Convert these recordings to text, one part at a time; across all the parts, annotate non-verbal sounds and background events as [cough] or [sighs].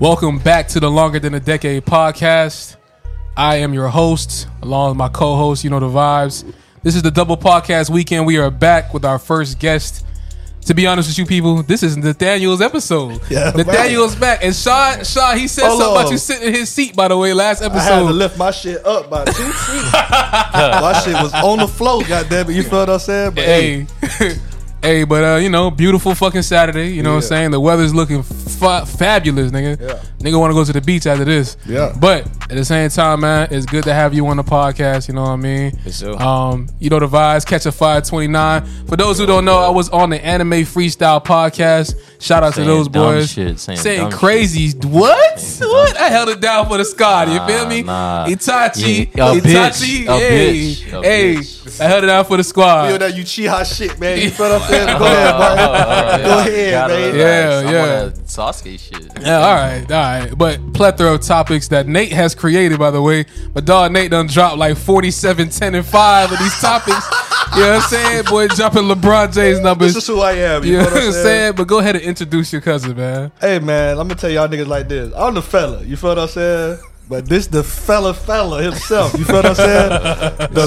Welcome back to the Longer Than a Decade podcast. I am your host, along with my co host, you know the vibes. This is the double podcast weekend. We are back with our first guest. To be honest with you people, this is Nathaniel's episode. [laughs] Yeah, Nathaniel's back. And Shaw, Shaw, he said Hold something about you sitting in his seat, by the way, last I had to episode. lift my shit up by two [laughs] feet. my shit was on the floor, goddamn it. You feel what I'm saying? But hey, Hey, [laughs] hey, but uh, you know, beautiful fucking Saturday. You know what I'm saying? The weather's looking fa- fabulous, nigga. Yeah. Nigga want to go to the beach after this. Yeah. But at the same time, man, it's good to have you on the podcast. You know what I mean? For sure. Um, you know the vibes. Catch a fire twenty nine. For those who don't know, I was on the Anime Freestyle podcast. Shout out Saying to those dumb boys. shit, saying dumb crazy. What? What? I held it down for the squad. You feel me? nah. Itachi. Yeah, a Itachi. bitch, a hey, bitch, hey. bitch. I held it down for the squad. feel that you Chiha shit, man. You [laughs] feel what I'm saying? Go ahead, Martin. [laughs] Go ahead, man. Yeah, I'm yeah. on Sasuke shit. Yeah, all right, all right. But plethora of topics that Nate has created, by the way. But dog, Nate done dropped like 47, 10, and 5 of these topics. [laughs] you know what I'm saying? Boy, dropping LeBron [laughs] James numbers. This is who I am. You you know know what I'm saying? But go ahead and introduce your cousin, man. Hey, man, let me tell y'all niggas like this. I'm the fella. You feel what I'm saying? But this the fella fella himself. You feel what I'm saying? [laughs] The,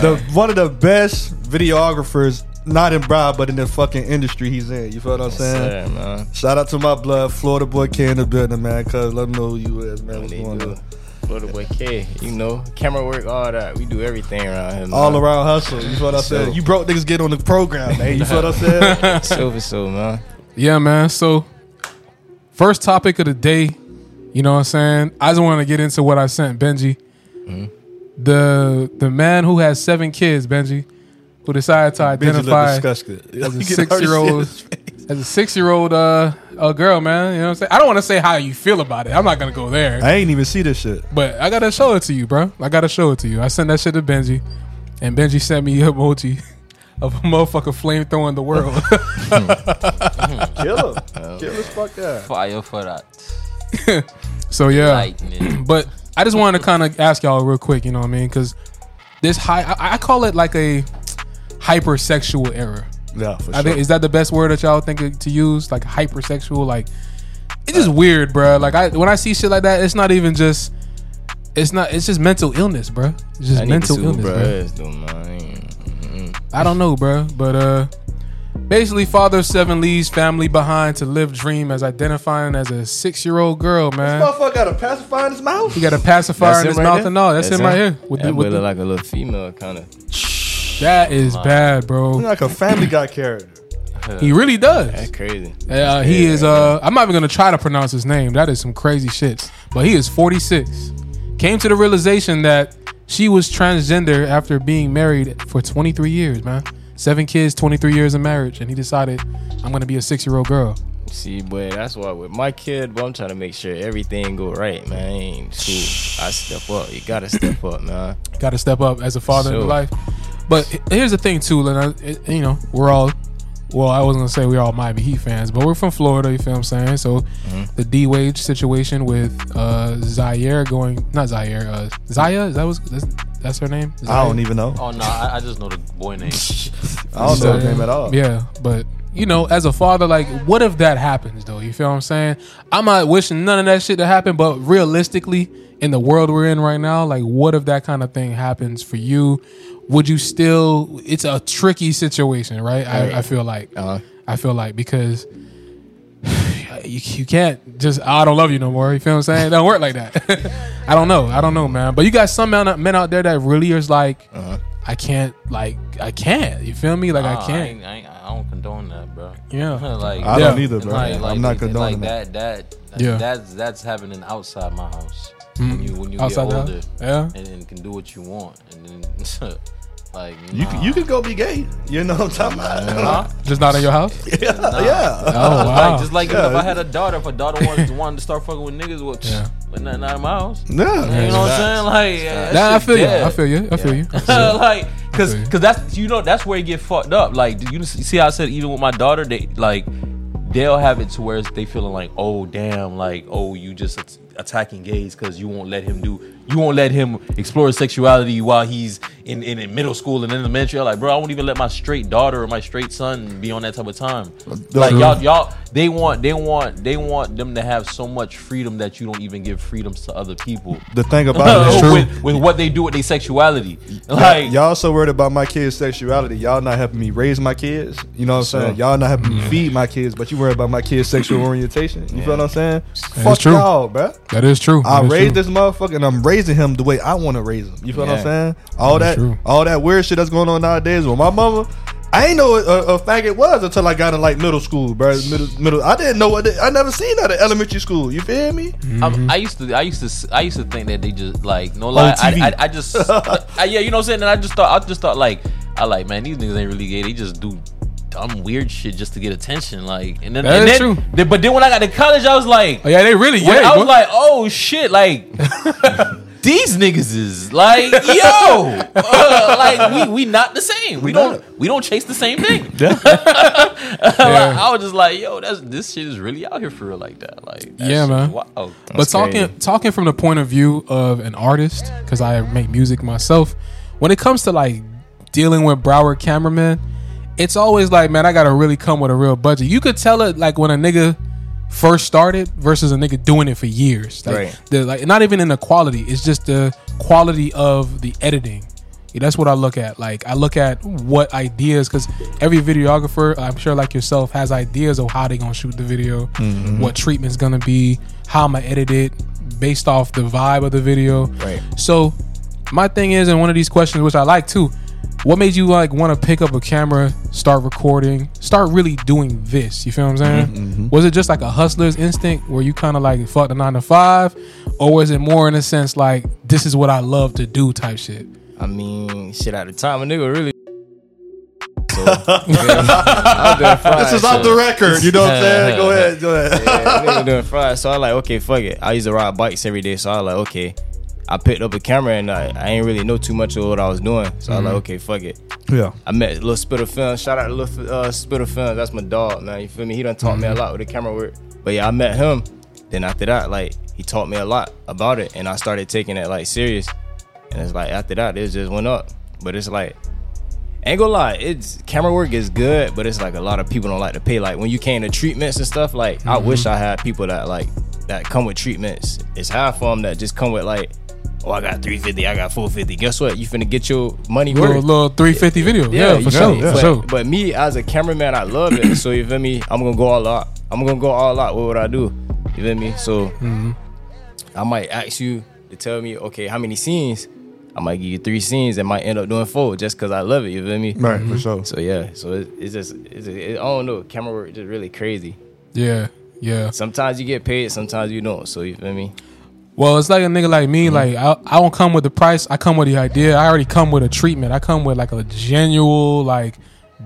the one of the best videographers, not in Broward, but in the fucking industry he's in. You feel what I'm saying? Man. Shout out to my blood, Florida boy K in the building, man. Cause let them know who you is, man. What's going do. On? Florida boy K, you know, camera work, all that. We do everything around here. Man. All around hustle. You feel what I'm saying? So- You broke niggas get on the program, man. You feel what I'm saying? [laughs] Silver so, man. Yeah, man. So, first topic of the day, you know what I'm saying? I just want to get into what I sent Benji. Mm-hmm. The the man who has seven kids, Benji, who decided to identify as a six already year see old his face. As a six year old uh a girl, man. You know what I'm saying? I don't want to say how you feel about it. I'm not gonna go there. I ain't even see this shit. But I gotta show it to you, bro. I gotta show it to you. I sent that shit to Benji, and Benji sent me a emoji [laughs] of a motherfucker flame throwing the world. Kill him. Kill his fuck that. Fire for that. [laughs] so yeah, Lightning. [clears throat] but I just wanted to kind of ask y'all real quick. You know what I mean? Because this high, I, I call it like a hypersexual era. Yeah, for I sure. think is that the best word that y'all think to use? Like hypersexual, like it's just weird, bro. Like I when I see shit like that, it's not even just. It's not. It's just mental illness, bro. It's just I need mental to illness, bro. bro. I don't know, bro. But uh, basically, father of seven leaves family behind to live dream as identifying as a six year old girl, man. This motherfucker got a pacifier in his mouth. He got a pacifier in his right mouth there? and all. That's, him right here. With that the, with look the, like a little female kind of. That is bad, bro. He's like a family guy character. He really does. That's crazy. Uh, he is. Uh, I'm not even gonna try to pronounce his name. That is some crazy shit. But he is 46. Came to the realization that she was transgender after being married for 23 years, man. Seven kids, 23 years of marriage, and he decided I'm gonna be a six year old girl. See, boy, that's why with my kid, boy, I'm trying to make sure everything go right, man. I ain't school. I step up. You gotta step up, man. Got to step up as a father in Sure. life. But here's the thing, too, and you know, we're all. Well, I wasn't gonna say we're all Miami Heat fans, but we're from Florida. You feel what I'm saying? So Mm-hmm. the D Wade situation with uh, Zaire going, not Zaire, uh, Zaya. Is that was that's, that's her name? I don't even know. Oh no, I, I just know the boy name. [laughs] I don't know his Zaya. name at all. Yeah, but you know, as a father, like, what if that happens though? You feel what I'm saying? I'm not wishing none of that shit to happen, but realistically, in the world we're in right now, like, what if that kind of thing happens for you? Would you still? It's a tricky situation, right? I, I feel like, Uh-huh. I feel like because. [sighs] You, you can't just "Oh, I don't love you no more. You feel what I'm saying? It don't work like that. [laughs] I don't know. I don't know, man. But you got some men, men out there that really is like, Uh-huh. I can't, like, I can't. You feel me? Like, Nah, I can't. ain't, I, I don't condone that, bro. Yeah. [laughs] like I Yeah. don't either, bro. Like, like, I'm not condoning like that. that. That Yeah. that's that's happening outside my house. Hmm. When you when you Outside get older, Yeah. and, and can do what you want, and then [laughs] like You nah. can, you can go be gay. You know what I'm talking about? Huh? Just not in your house? [laughs] yeah. yeah. Oh, [laughs] wow. Like just like Yeah. if I had a daughter, if a daughter wanted, wanted to start fucking with niggas, well, Yeah. [sniffs] but not, not in my house. Yeah. You know what I'm saying? Like, yeah, that Nah, I shit feel you. I feel you. I feel you. like, cause, you. cause that's you know that's where it get fucked up. Like, do you you see how I said even with my daughter, they like they'll have it to where they feeling like, oh damn, like oh you just attacking gays because you won't let him do you won't let him explore his sexuality while he's in, in, in middle school and in elementary. I'm like, bro, I won't even let my straight daughter or my straight son be on that type of time. Like y'all, y'all, they want, they want, they want them to have so much freedom that you don't even give freedoms to other people. The thing about it [laughs] is true. with, with what they do with their sexuality. Like, y'all so worried about my kids' sexuality. Y'all not helping me raise my kids. You know what I'm saying? Y'all not helping me feed my kids, but you worried about my kids' sexual [clears throat] orientation. You feel what I'm saying? Fuck true. y'all, bruh. That is true. I That is raised true. this motherfucker and I'm raising him the way I want to raise him. You feel what I'm saying? All That's that, all that weird shit that's going on nowadays. With my mama, I ain't know what a, a faggot was until I got in like middle school, bro. Middle, middle. I didn't know what. It, I never seen that at elementary school. You feel me? I'm- I used to, I used to, s- I used to think that they just like no lie. I, I, I just, [laughs] I, yeah, you know what I'm saying. And I just thought, I just thought like, I like, man, these niggas ain't really gay. They just do dumb weird shit just to get attention. Like, and then, That and is then, true. then- but then when I got to college, I was like, Oh, yeah, they really. Yeah, I was bro. like, oh shit, like. [laughs] These niggas is like, yo, [laughs] uh, like we we not the same. We don't we don't chase the same thing. [laughs] [laughs] Like, I was just like, yo, that's this shit is really out here for real like that. Like, that Yeah, shit- man. Wow. but That's talking crazy. talking from the point of view of an artist, because I make music myself. When it comes to like dealing with Broward cameramen, it's always like, man, I gotta really come with a real budget. You could tell it like when a nigga first started versus a nigga doing it for years. Like, Right. The like not even in the quality. It's just the quality of the editing. Yeah, that's what I look at. Like I look at what ideas because every videographer, I'm sure like yourself, has ideas of how they gonna shoot the video, mm-hmm. what treatment's gonna be, how I'm gonna edit it, based off the vibe of the video. Right. So my thing is, and one of these questions, which I like too, what made you like want to pick up a camera, start recording, start really doing this? You feel what I'm saying? Mm-hmm. Was it just like a hustler's instinct where you kind of like fuck the nine to five, or was it more in a sense like this is what I love to do type shit? I mean, shit at the time, a nigga really. [laughs] So, I'm This is so- off the record. You know what I'm saying? Go ahead. Go ahead. yeah, [laughs] doing fries. So I like, okay, fuck it. I used to ride bikes every day. So I like, okay. I picked up a camera and I, I ain't really know too much of what I was doing. So I was like, mm-hmm. okay, fuck it. Yeah. I met Lil Spitter Film. Shout out to Lil uh, Spitter Film. That's my dog, man. You feel me? He done taught me a mm-hmm. lot with the camera work. But yeah, I met him. Then after that, like, he taught me a lot about it. And I started taking it, like, serious. And it's like, after that, it just went up. But it's like, ain't gonna lie, it's camera work is good, but it's like a lot of people don't like to pay. Like when you came to treatments and stuff, like I wish mm-hmm. I had people that like that come with treatments. It's half of them that just come with like, oh, I got 350, I got 450. Guess what? You finna get your money Little, worth. little 350 video, yeah, you for feel sure, me? for but, sure. But me as a cameraman, I love it. so you feel me? I'm gonna go all out. I'm gonna go all out What would I do. You feel me? So Mm-hmm. I might ask you to tell me, okay, how many scenes? I might give you three scenes and might end up doing four just because I love it. You feel me? Right, for sure. So yeah, so it, it's just, it's, it, I don't know. Camera work just really crazy. Yeah, yeah. Sometimes you get paid, sometimes you don't. So you feel me? Well, it's like a nigga like me. Mm-hmm. Like I, I don't come with the price. I come with the idea. I already come with a treatment. I come with like a genuine like,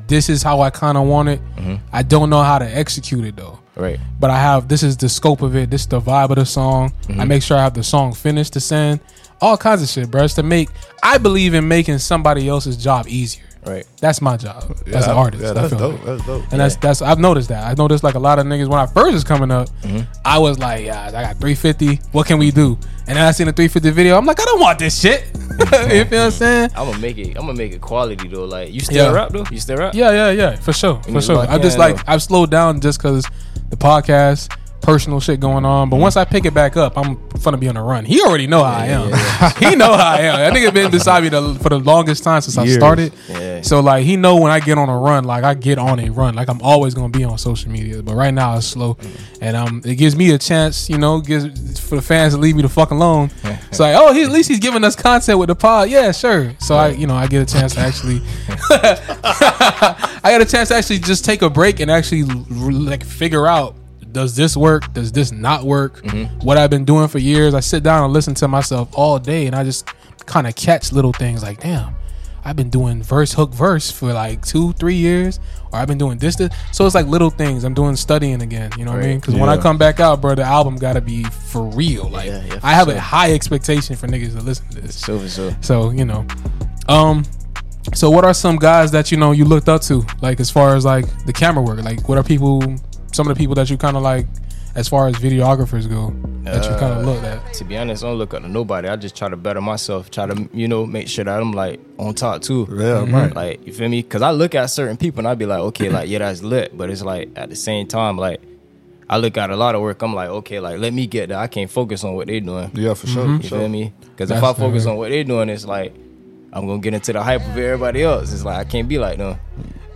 this is how I kind of want it. Mm-hmm. I don't know how to execute it though. Right. But I have this is the scope of it. This is the vibe of the song. I mm-hmm. make sure I have the song finished to send. All kinds of shit, bro. It's to make. I believe in making somebody else's job easier. Right. That's my job as an artist. Yeah, that's dope. like. That's dope. And that's that's I've noticed that. I've noticed like a lot of niggas when I first was coming up, mm-hmm. I was like, yeah, I got 350. What can we do? And then I seen a 350 video. I'm like, I don't want this shit. [laughs] you feel what I'm saying? I'm gonna make it. I'm gonna make it quality though. Like you still Yeah. rap though? You still rap? Yeah, yeah, yeah, for sure, for sure. I'm just like. I've slowed down just because the podcast, personal shit going on. But once I pick it back up, I'm gonna be on a run. He already know how I am. [laughs] he know how I am. I That nigga been beside me the, for the longest time since I started. Yeah. So like he know when I get on a run, like I get on a run. Like I'm always gonna be on social media. But right now it's slow, and um, it gives me a chance, you know, gives for the fans to leave me the fuck alone. It's like, oh, he, at least he's giving us content with the pod. Yeah, sure. So I, you know, I get a chance to actually, [laughs] I got a chance to actually just take a break and actually like figure out. Does this work? Does this not work? What I've been doing for years, I sit down and listen to myself all day, and I just kind of catch little things like, damn, I've been doing verse hook verse for like two, three years, or I've been doing this, this. So it's like little things. I'm doing studying again. You know what I mean? Because when I come back out, bro, the album got to be for real. Like Yeah, yeah, for I have a high expectation for niggas to listen to this. So for sure. So you know, um, so what are some guys that you know you looked up to, like as far as like the camera work? Like what are people? Some of the people that you kind of like, as far as videographers go. that you kind Uh, of looked at? To be honest, I don't look up to nobody. I just try to better myself. Try to, you know, make sure that I'm like on top too. Yeah, right. Like you feel me? Because I look at certain people and I be like, okay, like yeah, that's lit. But it's like at the same time, like I look at a lot of work. I'm like, okay, like let me get that. I can't focus on what they're doing. Yeah, for sure. You for feel sure. me? Because if I focus fair. on what they're doing, it's like I'm gonna get into the hype of everybody else. It's like I can't be like them.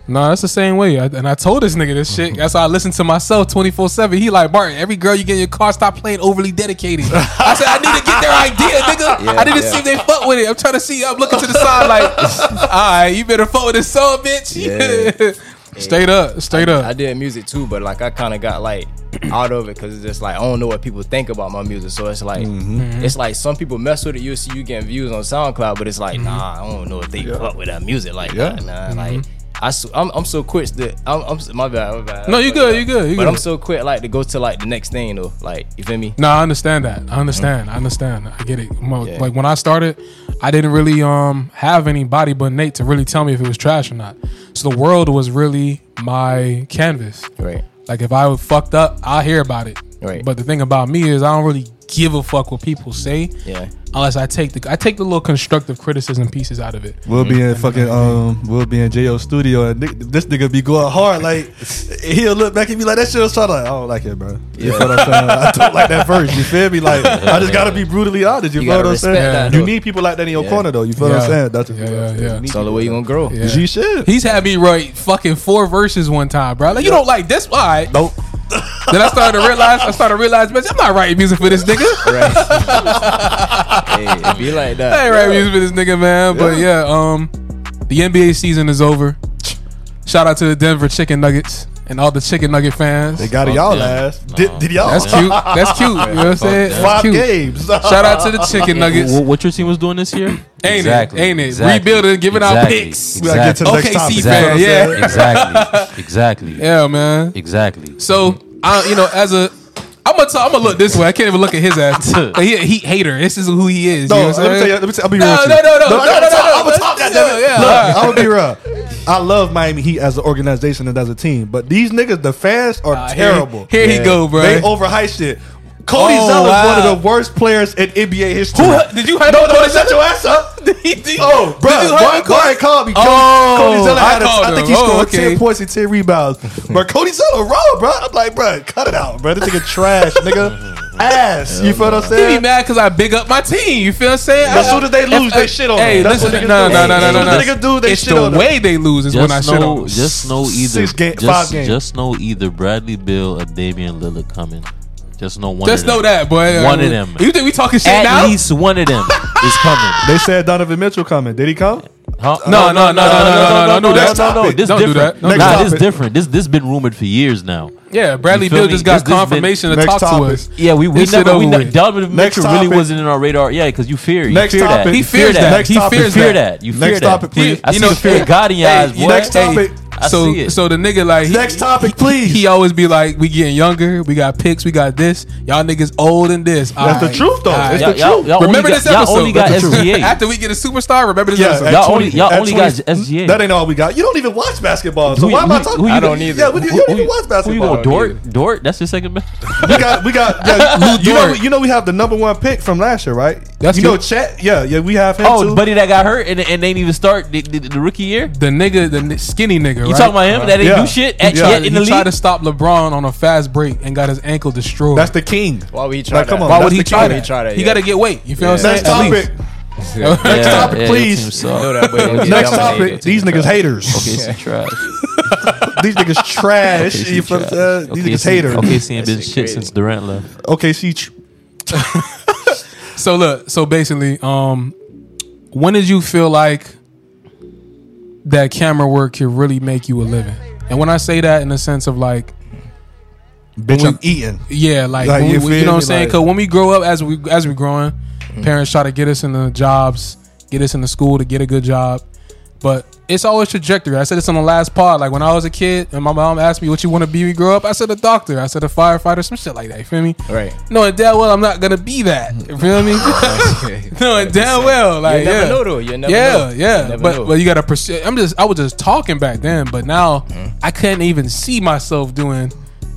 No, that's the same way. I, and I told this nigga this shit. That's why I listen to myself 24 7. He like, Martin, every girl you get in your car, stop playing overly dedicated. [laughs] I said, I need to get their idea, nigga. Yeah, I need to yeah. see if they fuck with it. I'm trying to see. I'm looking to the side like, [laughs] all right, you better fuck with this song, bitch. Yeah. [laughs] straight up, straight up. I did music too, but like I kind of got like [clears throat] out of it because it's just like I don't know what people think about my music. So it's like Mm-hmm. it's like some people mess with it. You see you getting views on SoundCloud, but it's like Mm-hmm. nah, I don't know if they fuck with that music like Yeah. that, man. Like I, so, I'm, I'm so quick that I'm, I'm my bad, my bad. No, you good, you good, you but good. I'm so quick like to go to like the next thing though. Like you feel me? No, I understand that. I understand. I understand. I get it. Mo- Yeah. Like when I started, I didn't really um have anybody but Nate to really tell me if it was trash or not. So the world was really my canvas. Right. Like if I was fucked up, I'll hear about it. Right. But the thing about me is I don't really give a fuck what people say Yeah. unless I take the I take the little constructive criticism pieces out of it. We'll be in fucking um, we'll be in Jo studio, and this nigga be going hard. Like he'll look back and be like, "That shit was trying like, I don't like it, bro." You feel what I'm saying? I don't like that verse. You feel me? Like [laughs] I just gotta be brutally honest. You, You feel what I'm saying? that, you need people like that in your Yeah. corner, though. You feel what I'm saying? That's Yeah, yeah, yeah. It's the only way you gonna grow. Yeah. G shit. He's had me write fucking four verses one time, bro. Like you don't like this, all right? Nope. Then I started to realize I started to realize, bitch, I'm not writing music for this nigga. [laughs] Right. hey, be like that. I ain't writing music for this nigga, man. But yeah, um, the NBA season is over. Shout out to the Denver Chicken Nuggets and all the Chicken Nugget fans. They got it y'all them. ass. Did, did y'all? That's cute. That's cute. You know what I'm saying? Five cute. games. [laughs] Shout out to the Chicken Nuggets. Wh- What your team was doing this year? Ain't it? Ain't it? Rebuilding, giving out exactly. picks. We gotta get to the next OKC topic. fan, You know what I'm yeah. Exactly. [laughs] Exactly. Yeah, man. Exactly. So I, you know, as a, I'm gonna, talk, I'm gonna look this way. I can't even look at his ass. [laughs] he a heat hater. This is who he is. No, you know what let me tell you. Let me tell, I'll be real No, with no, you. no, no, no, I no, gotta no, talk. no. I'm gonna talk. Yeah, Goddamn it. yeah, Look, alright. I'm gonna be real. I love Miami Heat as an organization and as a team, but these niggas, the fans, are Uh, terrible. Here, he Yeah. go, bro. They overhype shit. Cody Oh, Zeller is wow. one of the worst players in NBA history. Who- did you hype no, up no, Cody shut Zeller? your ass up. [laughs] Oh, bro, Did you hype Brian, up Brian called me. Oh, Cody Zeller I had a, think him. he Oh, scored okay. 10 points and 10 rebounds. but Cody Zeller raw, bro. I'm like, bro, cut it out, bro. This nigga trash, nigga. [laughs] Ass. You feel what I'm He saying? be mad because I big up my team. You feel what I'm saying? As I- soon as they lose, they shit on Hey, them. That's listen, what niggas no, no, no, no, soon no. as niggas do, they it's shit the on them. way they lose is when I Just shit on. just know either, Six game- five just, games. just know either Bradley Beal or Damian Lillard coming. Just know one. Just of them. know that, boy. One of them. You think we talking shit At now? At least one of them is coming. They said Donovan Mitchell coming. Did he come? Huh? No, no, no, no, no, no, no, no, no, that's no, no. topic. This Don't different. Don't Nah, that. this different. This this been rumored for years now. Yeah, Bradley You Bill just got This- this confirmation to Next talk to us. Yeah, we we This never we over ne- Donovan Next Mitchell really wasn't in our radar. Yeah, because you fear. You Next fear topic. that. He fear fears that. Next He topic. fears You fear that. that. You Next fear that. topic, please. I You see know, the fear of God in your eyes, next topic. I so, see it. so the nigga like he, Next topic, please. He always be like, "We getting younger. We got picks. We got this. Y'all niggas old and this." That's the truth, though. It's Y'all, the y'all, truth. y'all Remember this got, episode. Y'all only got the truth. SGA. After we get a superstar, remember this Yeah, episode. Y'all 20 only- y'all at only got SGA. That ain't all we got. You don't even watch basketball, so Who- why am I talking? who you I don't either. Yeah, we, you don't even watch Who you basketball. going, Dort? Dort? That's your second best. We got, we got. Yeah, [laughs] you know, Dort. you know, we have the number one pick from last year, right? That's you know, good. Chet. Yeah, yeah, we have him Oh, too. the buddy that got hurt and, and they didn't even start the, the, the rookie year. The nigga, the skinny nigga. You right? talking about him? That didn't Yeah. do shit Yeah. at, yet in he the tried to stop LeBron on a fast break and got his ankle destroyed. That's the king. Why would he try Like, that? come on. Why would that's he try that? He try that, He yeah. got to get weight. You feel what I'm Next saying? At [laughs] topic. least. Next topic, your please. team suck. know that, but he'll get Next topic. These niggas haters. [laughs] OKC trash. [laughs] These niggas trash. OKC You feel- trash. uh, These niggas OKC haters. OKC ain't been shit shit crazy. since Durant left. OKC. So look, so basically, um, when did you feel like that camera work could really make you a living? And when I say that in the sense of like, Bitch, we- I'm eating. yeah, like, Like, you we- feel you know what I'm saying? Like- Because when we grow up, as we as we growing, parents try to get us in the jobs, get us in the school to get a good job, but it's always trajectory. I said this on the last pod. Like when I was a kid, and my mom asked me what you want to be when you grow up, I said a doctor. I said a firefighter, some shit like that. You feel me? Right. No, Knowing damn well I'm not gonna be that. You feel me? [laughs] [laughs] Knowing damn well, like you never yeah. know though. You never yeah, know. yeah. Never But know. but you gotta pursue. I'm just I was just talking back then, but now Mm-hmm. I couldn't even see myself doing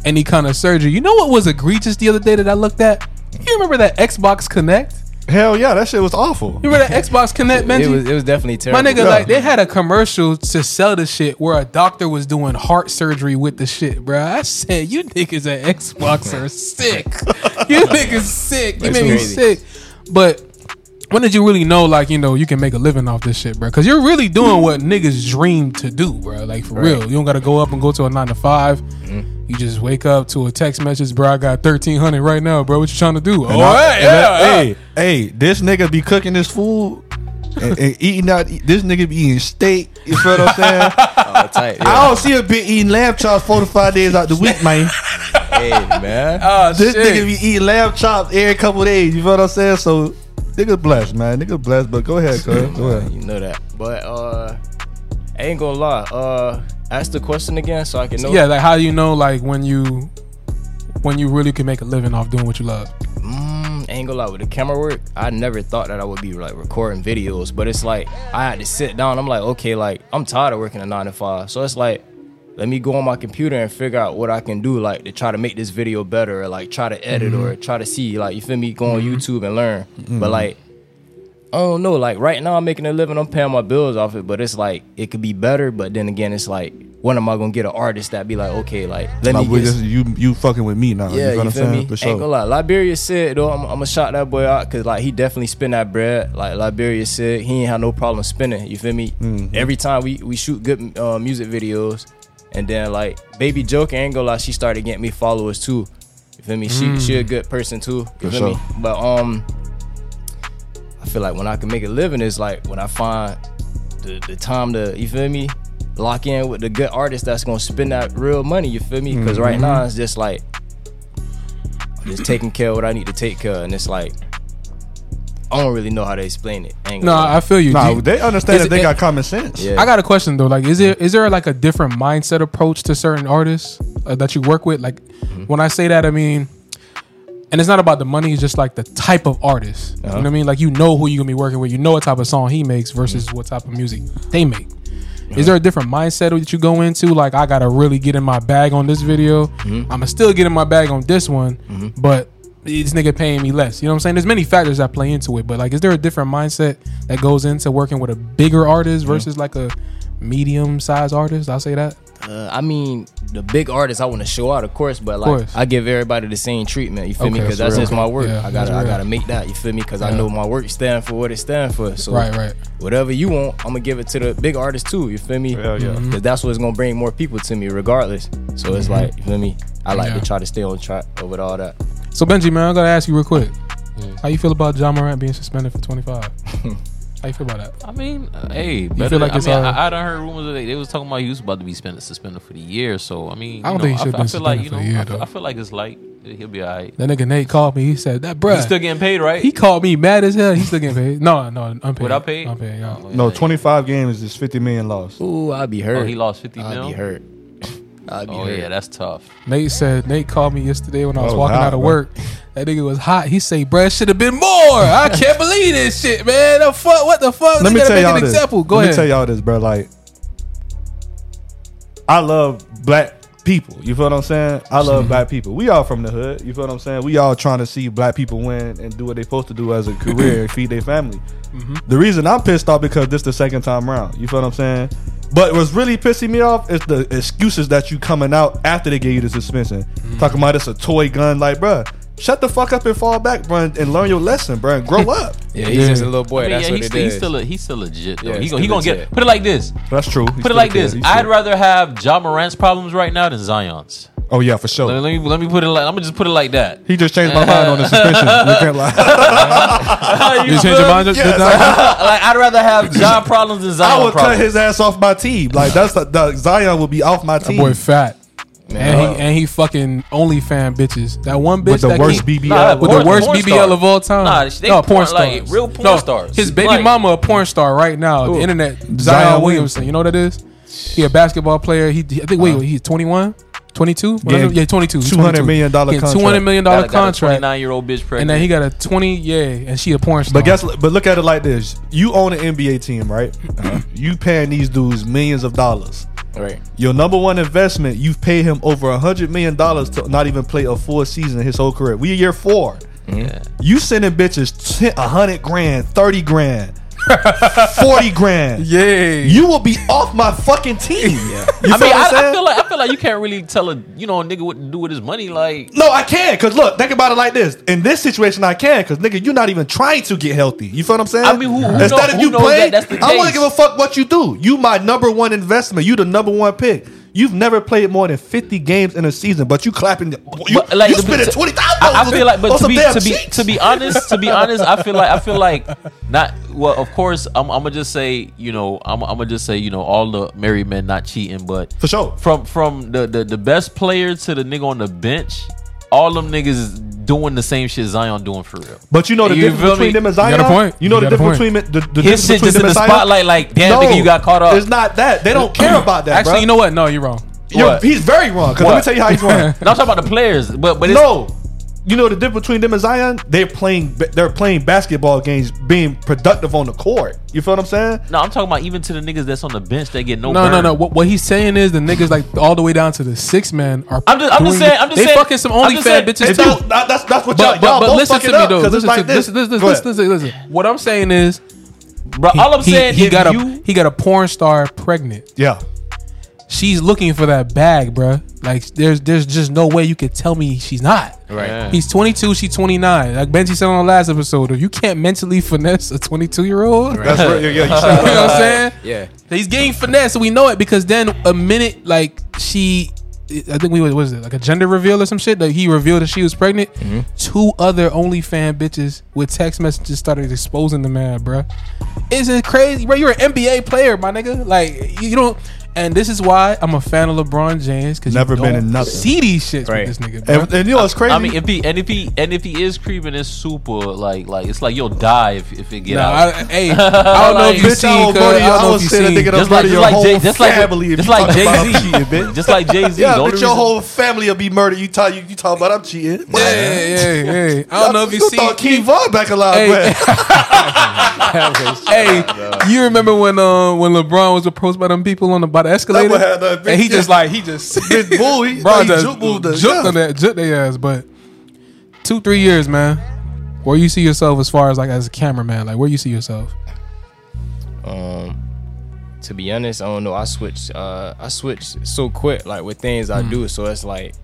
any kind of surgery. You know what was egregious the other day that I looked at? You remember that Xbox Kinect? Hell yeah, that shit was awful. You remember that Xbox Kinect, Benji? It was it was definitely terrible. My terrible. nigga, like they had a commercial to sell the shit where a doctor was doing heart surgery with the shit, bro. I said, you niggas at Xbox are sick. [laughs] you niggas sick. You That's made me sick. But when did you really know, like, you know, you can make a living off this shit, bro? Because you're really doing what niggas dream to do, bro. Like, for real. You don't got to go up and go to a nine to 5 Mm-hmm. You just wake up to a text message, bro. I got 1300 right now, bro. What you trying to do? And oh, I- hey, yeah, that- yeah. hey, hey, this nigga be cooking this food and, and eating out. This nigga be eating steak. You feel what I'm saying? [laughs] Oh, tight, yeah. I don't see a bit eating lamb chops four to five days out the week, man. [laughs] hey man. [laughs] Oh, This shit. nigga be eating lamb chops every couple days. You feel what I'm saying? So, nigga blessed, man. Nigga blessed. But go ahead, cuz. Go ahead. You know that. But uh I ain't gonna lie. Uh ask the question again so I can know. Yeah, like how do you know like when you when you really can make a living off doing what you love? Mm, ain't gonna lie with the camera work, I never thought that I would be like recording videos, but it's like I had to sit down. I'm like, okay, like I'm tired of working a nine to five, so it's like let me go on my computer and figure out what I can do, like to try to make this video better, or like try to edit mm-hmm. or try to see, like you feel me, go on mm-hmm. YouTube and learn. But mm-hmm. like I don't know, like right now I'm making a living, I'm paying my bills off it, but it's like it could be better. But then again, it's like when am I gonna get an artist that be like, okay, like let Like, me get you you fucking with me now. yeah, you you, feel what I'm saying? me? For Ain't sure. gonna lie. Liberia said though, I'm, I'm gonna shout that boy out because like he definitely spin that bread. Like Liberia said, he ain't had no problem spinning. You feel me? Mm-hmm. Every time we we shoot good uh, music videos, and then like Baby Joke, ain't gonna lie, she started getting me followers too. You feel me? She she a good person too. You For feel me? But um, feel like when I can make a living is like when I find the the time to you feel me lock in with the good artist that's gonna spend that real money. You feel me? Because right Mm-hmm. now it's just like I'm just taking care of what I need to take care of, and it's like I don't really know how to explain it. I ain't No, gonna lie. I feel you. Nah, they understand is that they it- got common sense. Yeah. I got a question though. Like, is there is there like a different mindset approach to certain artists uh, that you work with? Like, Mm-hmm. when I say that, I mean, and it's not about the money. It's just like the type of artist. You know Uh-huh. what I mean? Like, you know who you're gonna be working with. You know what type of song he makes versus Mm-hmm. what type of music they make. Is there a different mindset that you go into? Like, I gotta really get in my bag on this video. Mm-hmm. I'ma still get in my bag on this one, but this nigga paying me less. You know what I'm saying? There's many factors that play into it, but like, is there a different mindset that goes into working with a bigger artist versus like a medium sized artist? I'll say that. Uh, I mean, the big artists I want to show out, of course, but like course. I give everybody the same treatment. You feel me? Because that's that's just my work. Yeah, I gotta, I gotta make that. You feel me? Because I know my work stand for what it stand for. So Right, right. whatever you want, I'm gonna give it to the big artists too. You feel me? Hell yeah. Mm-hmm. Because that's what's gonna bring more people to me, regardless. So it's like, you feel me? I like Yeah. to try to stay on track with all that. So Benji, man, I gotta ask you real quick. How you feel about Ja Morant being suspended for 25? [laughs] How you feel about that? I mean, uh, hey, better, feel like I it's, mean, uh, I, I done heard rumors that they, they was talking about he was about to be suspended, suspended for the year. So I mean, I don't know, think he should've I, been feel like suspended you for know, the year, I, feel, though. I feel like it's light. He'll be alright. That nigga Nate called me. He said that, bruh. He's still getting paid, right? he called me mad as hell. He's still getting paid. No, no, unpaid. Without paid? Unpaid. Yeah. No, 25 games is 50 million lost. Ooh, I'd be hurt. Oh, he lost 50 I'd mil? be hurt. I'd be Oh hurt. yeah, that's tough. Nate said Nate called me yesterday when I was Oh, walking hot, out of bro. work. [laughs] That nigga was hot. He say, "Bruh, should have been more." I can't believe this shit, man. The fuck? What the fuck? Let They me tell make y'all an this. example. Go Let ahead. me tell y'all this, bro. Like, I love black people. You feel what I'm saying? I love black people. We all from the hood. You feel what I'm saying? We all trying to see black people win and do what they supposed to do as a career and feed their family. Mm-hmm. The reason I'm pissed off because this the second time around. You feel what I'm saying? But what's really pissing me off is the excuses that you coming out after they gave you the suspension. Mm-hmm. Talking about it's a toy gun. Like, bruh, shut the fuck up and fall back, bruh, and learn your lesson, bruh, and grow [laughs] up. Yeah, he's Yeah. just a little boy. I mean, that's yeah, what he's, it still, he's is. still a, he's still legit though. Yeah, he gonna, he gonna get legit. put it like this. That's true. He's Put it like this. I'd rather have Ja Morant's problems right now than Zion's. Oh yeah, for sure. Let, let me let me put it like I'm gonna just put it like that. He just changed my mind on the suspension. [laughs] You can't lie. [laughs] You change your mind just Yes. now? like I'd rather have John problems than Zion I would cut his ass off my team. Like that's the, the Zion will be off my That team. boy fat. And Man. he uh, and he fucking only fan bitches. That one bitch with the that worst keep- BBL. Nah, with Porn- the worst BBL stars. of all time. Nah, they no, porn- porn like, stars. real porn no, stars. His baby Like- mama a porn star right now. Who? The internet. Zion, Zion Williamson. You know what that is? He a basketball player. He I think wait, uh-huh. he's 21, 22? Yeah, yeah, 22. He's $200 22. million dollar contract. 200 million got, dollar a- got a contract. 29 year old bitch pregnant. And then he got a 20 yeah, and she a porn star. But guess, but look at it like this: you own an NBA team, right? Uh-huh. You paying these dudes millions of dollars. Right. Your number one investment, you've paid him over a hundred million dollars to not even play a full season in his whole career. We year four. Yeah. You sending bitches 10, 100 grand, 30 grand, 40 grand. Yeah. You will be off my fucking team. Yeah. You I mean, I, I feel like I feel like you can't really tell a you know a nigga what to do with his money. Like, no, I can. Cause look, think about it like this. In this situation, I can. Cause nigga, you're not even trying to get healthy. You feel what I'm saying? I mean, who- who Instead know- of who you knows playing, that that's the I want to give a fuck what you do. You my number one investment. You the number one pick. You've never played more than 50 games in a season, but you clapping. You, But, like, you the- spending to- twenty thousand. I, I feel like, but to be to be to be honest, to be honest, I feel like I feel like not. Well, of course, I'm, I'm gonna just say, you know, I'm, I'm gonna just say, you know, all the married men not cheating, but For sure. from from the, the the best player to the nigga on the bench, all them niggas is doing the same shit Zion doing for real. But you know the You difference between me? them and You Zion. got a point. You know You the got difference point. between the, the His difference shit between just in them the and Zion? spotlight, like damn, nigga, you got caught up. It's not that. They don't care about that. Actually, bruh. you know what? No, you're wrong. You're- he's very wrong. Because let me tell you how he's wrong. [laughs] No, I'm talking about the players, but but it's, no, you know the difference between them and Zion. They're playing. They're playing basketball games, being productive on the court. You feel what I'm saying? no, I'm talking about even to the niggas that's on the bench, they get no. No, no, burn. no. What, what he's saying is the niggas like all the way down to the six man are. I'm just- I'm just saying- I'm just they saying- fucking some I'm only fan saying- bitches too. that- that's that's what But, y'all, but, y'all but both listen fuck to it me up, though. 'cause Listen, like to, this. listen, listen, listen, listen, listen. What I'm saying is, bro. All I'm he, saying he if got a you, he got a porn star pregnant. Yeah, She's looking for that bag, bruh. Like there's there's just no way you could tell me she's not. Right. Yeah. He's 22, she's 29. Like Benji said on the last episode, if you can't mentally finesse a 22 year old, that's right. Yeah, yeah, you [laughs] you know what I'm [laughs] saying? Yeah. He's getting finesse, and we know it because then a minute like she, I think we was, what was it like a gender reveal or some shit. Like he revealed that she was pregnant. Mm-hmm. Two other OnlyFan bitches with text messages started exposing the man, bruh. Isn't it crazy, bro? You're an NBA player, my nigga. Like you, you don't. And this is why I'm a fan of LeBron James because Never been in nothing. See these shits Right. with this nigga, bro. And, and you know what's crazy? I mean, if he and if he and if he is creeping, it's super like like it's like you'll die if, if it get Nah, out. I, hey, [laughs] I don't know if you Bitch, I cuz, I your- don't know if you say that seen. nigga done just like just your like whole Jay, just like family if just like Jay Z, cheating, just like Jay Z. yeah, but your whole family will be murdered. You talk, you, you talk about I'm cheating. Yeah, yeah, yeah, yeah. I don't know if you you see. thought King Von back alive, Hey. [laughs] [laughs] Hey, you remember when uh, when LeBron was approached by them people on the by the escalator, one had that and he just like he just [laughs] Big [laughs] bull, he- bro he just juke moved us, juked on that juked their ass. But two three years, man. Where you see yourself as far as like as a cameraman, like where you see yourself? Um, to be honest, I don't know. I switched. Uh, I switched so quick, like with things Hmm. I do. So it's like,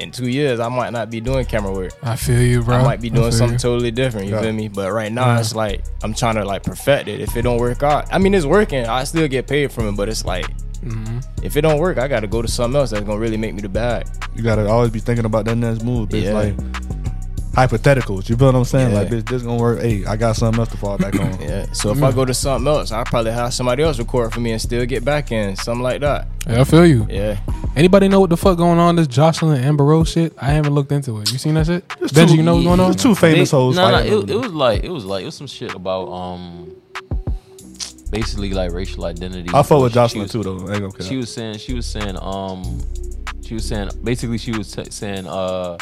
in two years, I might not be doing camera work. I feel you, bro. I might be doing something you. totally different. You Yeah. feel me? But right now, Yeah. it's like I'm trying to like perfect it. If it don't work out, I mean, it's working. I still get paid from it, but it's like. Mm-hmm. If it don't work, I got to go to something else that's gonna really make me the bag. You gotta always be thinking about that next move. Bitch. Yeah. Like hypotheticals. You feel what I'm saying? Yeah. Like, bitch, this gonna work. Hey, I got something else to fall back on. [laughs] Yeah. So if I go to something else, I probably have somebody else record for me and still get back in something like that. Yeah, I feel you. Yeah. Anybody know what the fuck going on? This Jocelyn Amber Rose shit. I haven't looked into it. You seen that shit? There's Benji, two- you know what's going on? There's two famous They- hoes. No, no, fighting it, it was like it was like it was some shit about um basically like racial identity. I fuck with Jocelyn was- too, though. I ain't gonna care. She was saying she was saying um she was saying basically she was t- saying uh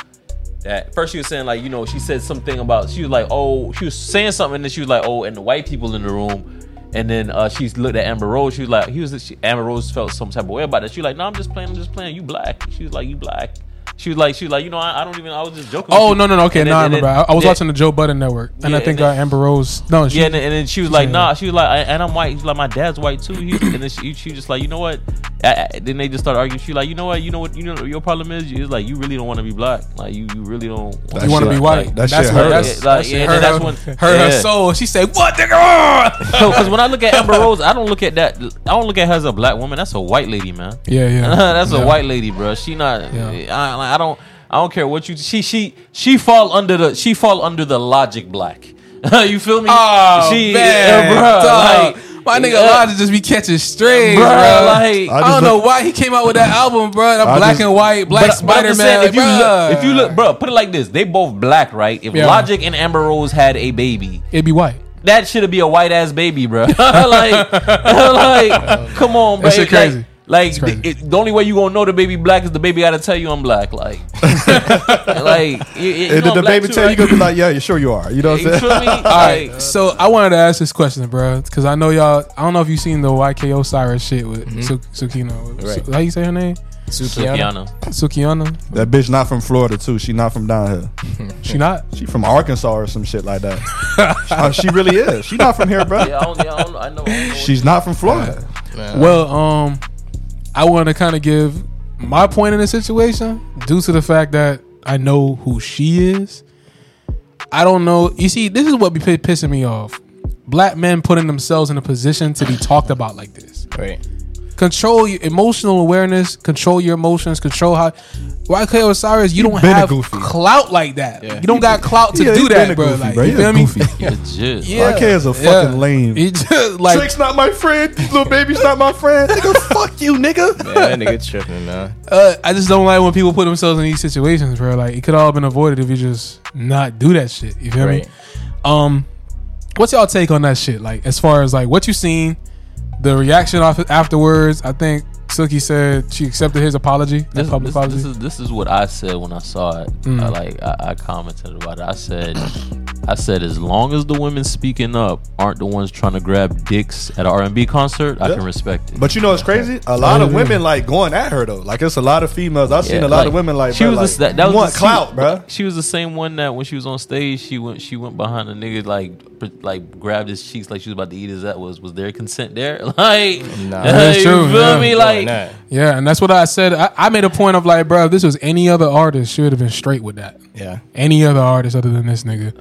that first she was saying like you know she said something about she was like oh she was saying something and then she was like oh and the white people in the room. And then uh she looked at Amber Rose. She was like he was she, Amber Rose felt some type of way about it. She was like no I'm just playing I'm just playing. You black. She was like you black she was like she was like you know I, I don't even I was just joking Oh you." no no no okay no then- I remember then- I, I was yeah. watching the Joe Budden Network and I think and uh, Amber Rose no she Yeah, and, then- and then she was like, Yeah. "Nah." She was like, I, "And I'm white." She's like, "My dad's white too." He, and then she, she just like, "You know what?" I, I- then they just started arguing. She like, "You know what? You know what? You know what your problem is? It's like you really don't want to be black. Like you, you really don't. That you want to be white Like, that that's shit her hurt. that's, Like, that yeah, shit and hurt that's when- her her soul she said what nigga [laughs] because when I look at Amber Rose, I don't look at that. I don't look at her as a black woman. That's a white lady, man. yeah yeah [laughs] That's Yeah. a white lady, bro. She not. Yeah. I, like, I don't. I don't care what you. She she she fall under the. She fall under the logic black. [laughs] you feel me? Oh she, man, yeah, bruh, dog. like, my nigga yeah. Elijah just be catching strays, bro. Bruh, like- I, I don't just know look- why he came out with that album, bro. That I black just- and white, black But- but I'm Spider just Man. saying, if you look, if you look, bro, put it like this: they both black, right? If Yeah. Logic and Amber Rose had a baby, it'd be white. that should be a white ass baby, bro. [laughs] like, [laughs] like, come on, bro. That shit crazy. Like, It's crazy. the, it- the only way you gonna know the baby black is the baby got to tell you I'm black. Like, [laughs] like, you, you And know did the baby too, tell you, right? you gonna be like, yeah, you sure you are. You know what I'm saying? feel me? [laughs] All right, so I wanted to ask this question, bro, because I know y'all. I don't know if you seen the YK Osiris shit with Su- Sukino. Right. Su- how you say her name? Sukihana. Sukihana. Sukihana. That bitch not from Florida too. She not from down here. [laughs] She not. She from Arkansas or some shit like that. Uh, she really is. She not from here, bro. Yeah, I don't, yeah, I don't, I know. I know She's not from Florida. Well, um, I want to kind of give my point in the situation due to the fact that I know who she is. I don't know. You see, this is what be pi- pissing me off. Black men putting themselves in a position to be talked about like this. Right. Control your emotional awareness. Control your emotions. Control how. YK Osiris, you don't have clout like that. Yeah. You don't got clout to Yeah, do that, bro. goofy, Like, bro. you feel me? [laughs] Legit. Yeah. YK is a fucking lame. He just, like, Drake's not my friend. Lil Baby's not my friend. [laughs] Nigga, fuck you, nigga. Man, that nigga tripping, man. Uh, I just don't like when people put themselves in these situations, bro. Like it could all been avoided if you just not do that shit. You feel Right. me? Um, what's y'all take on that shit? Like as far as like what you seen, the reaction off afterwards. I think Silky said she accepted his apology, This, public this, apology. this is this is what I said when I saw it. Mm. I, like I, I commented about it. I said, I said as long as the women speaking up aren't the ones trying to grab dicks at an R and B concert, I can respect it. But you know what's crazy? A lot of women like going at her though. Like it's a lot of females. I've seen a lot like, of women like she bro, was like, the, that, that you was want the, clout, she, bro. She was the same one that when she was on stage, she went she went behind a nigga like pr- like grabbed his cheeks like she was about to eat his. That was was there consent there? [laughs] Like, Nah. [laughs] That's you true, feel yeah. me? Like, that. yeah, and that's what I said. I, I made a point of like, bro, if this was any other artist, she would have been straight with that. Yeah. Any other artist other than this nigga.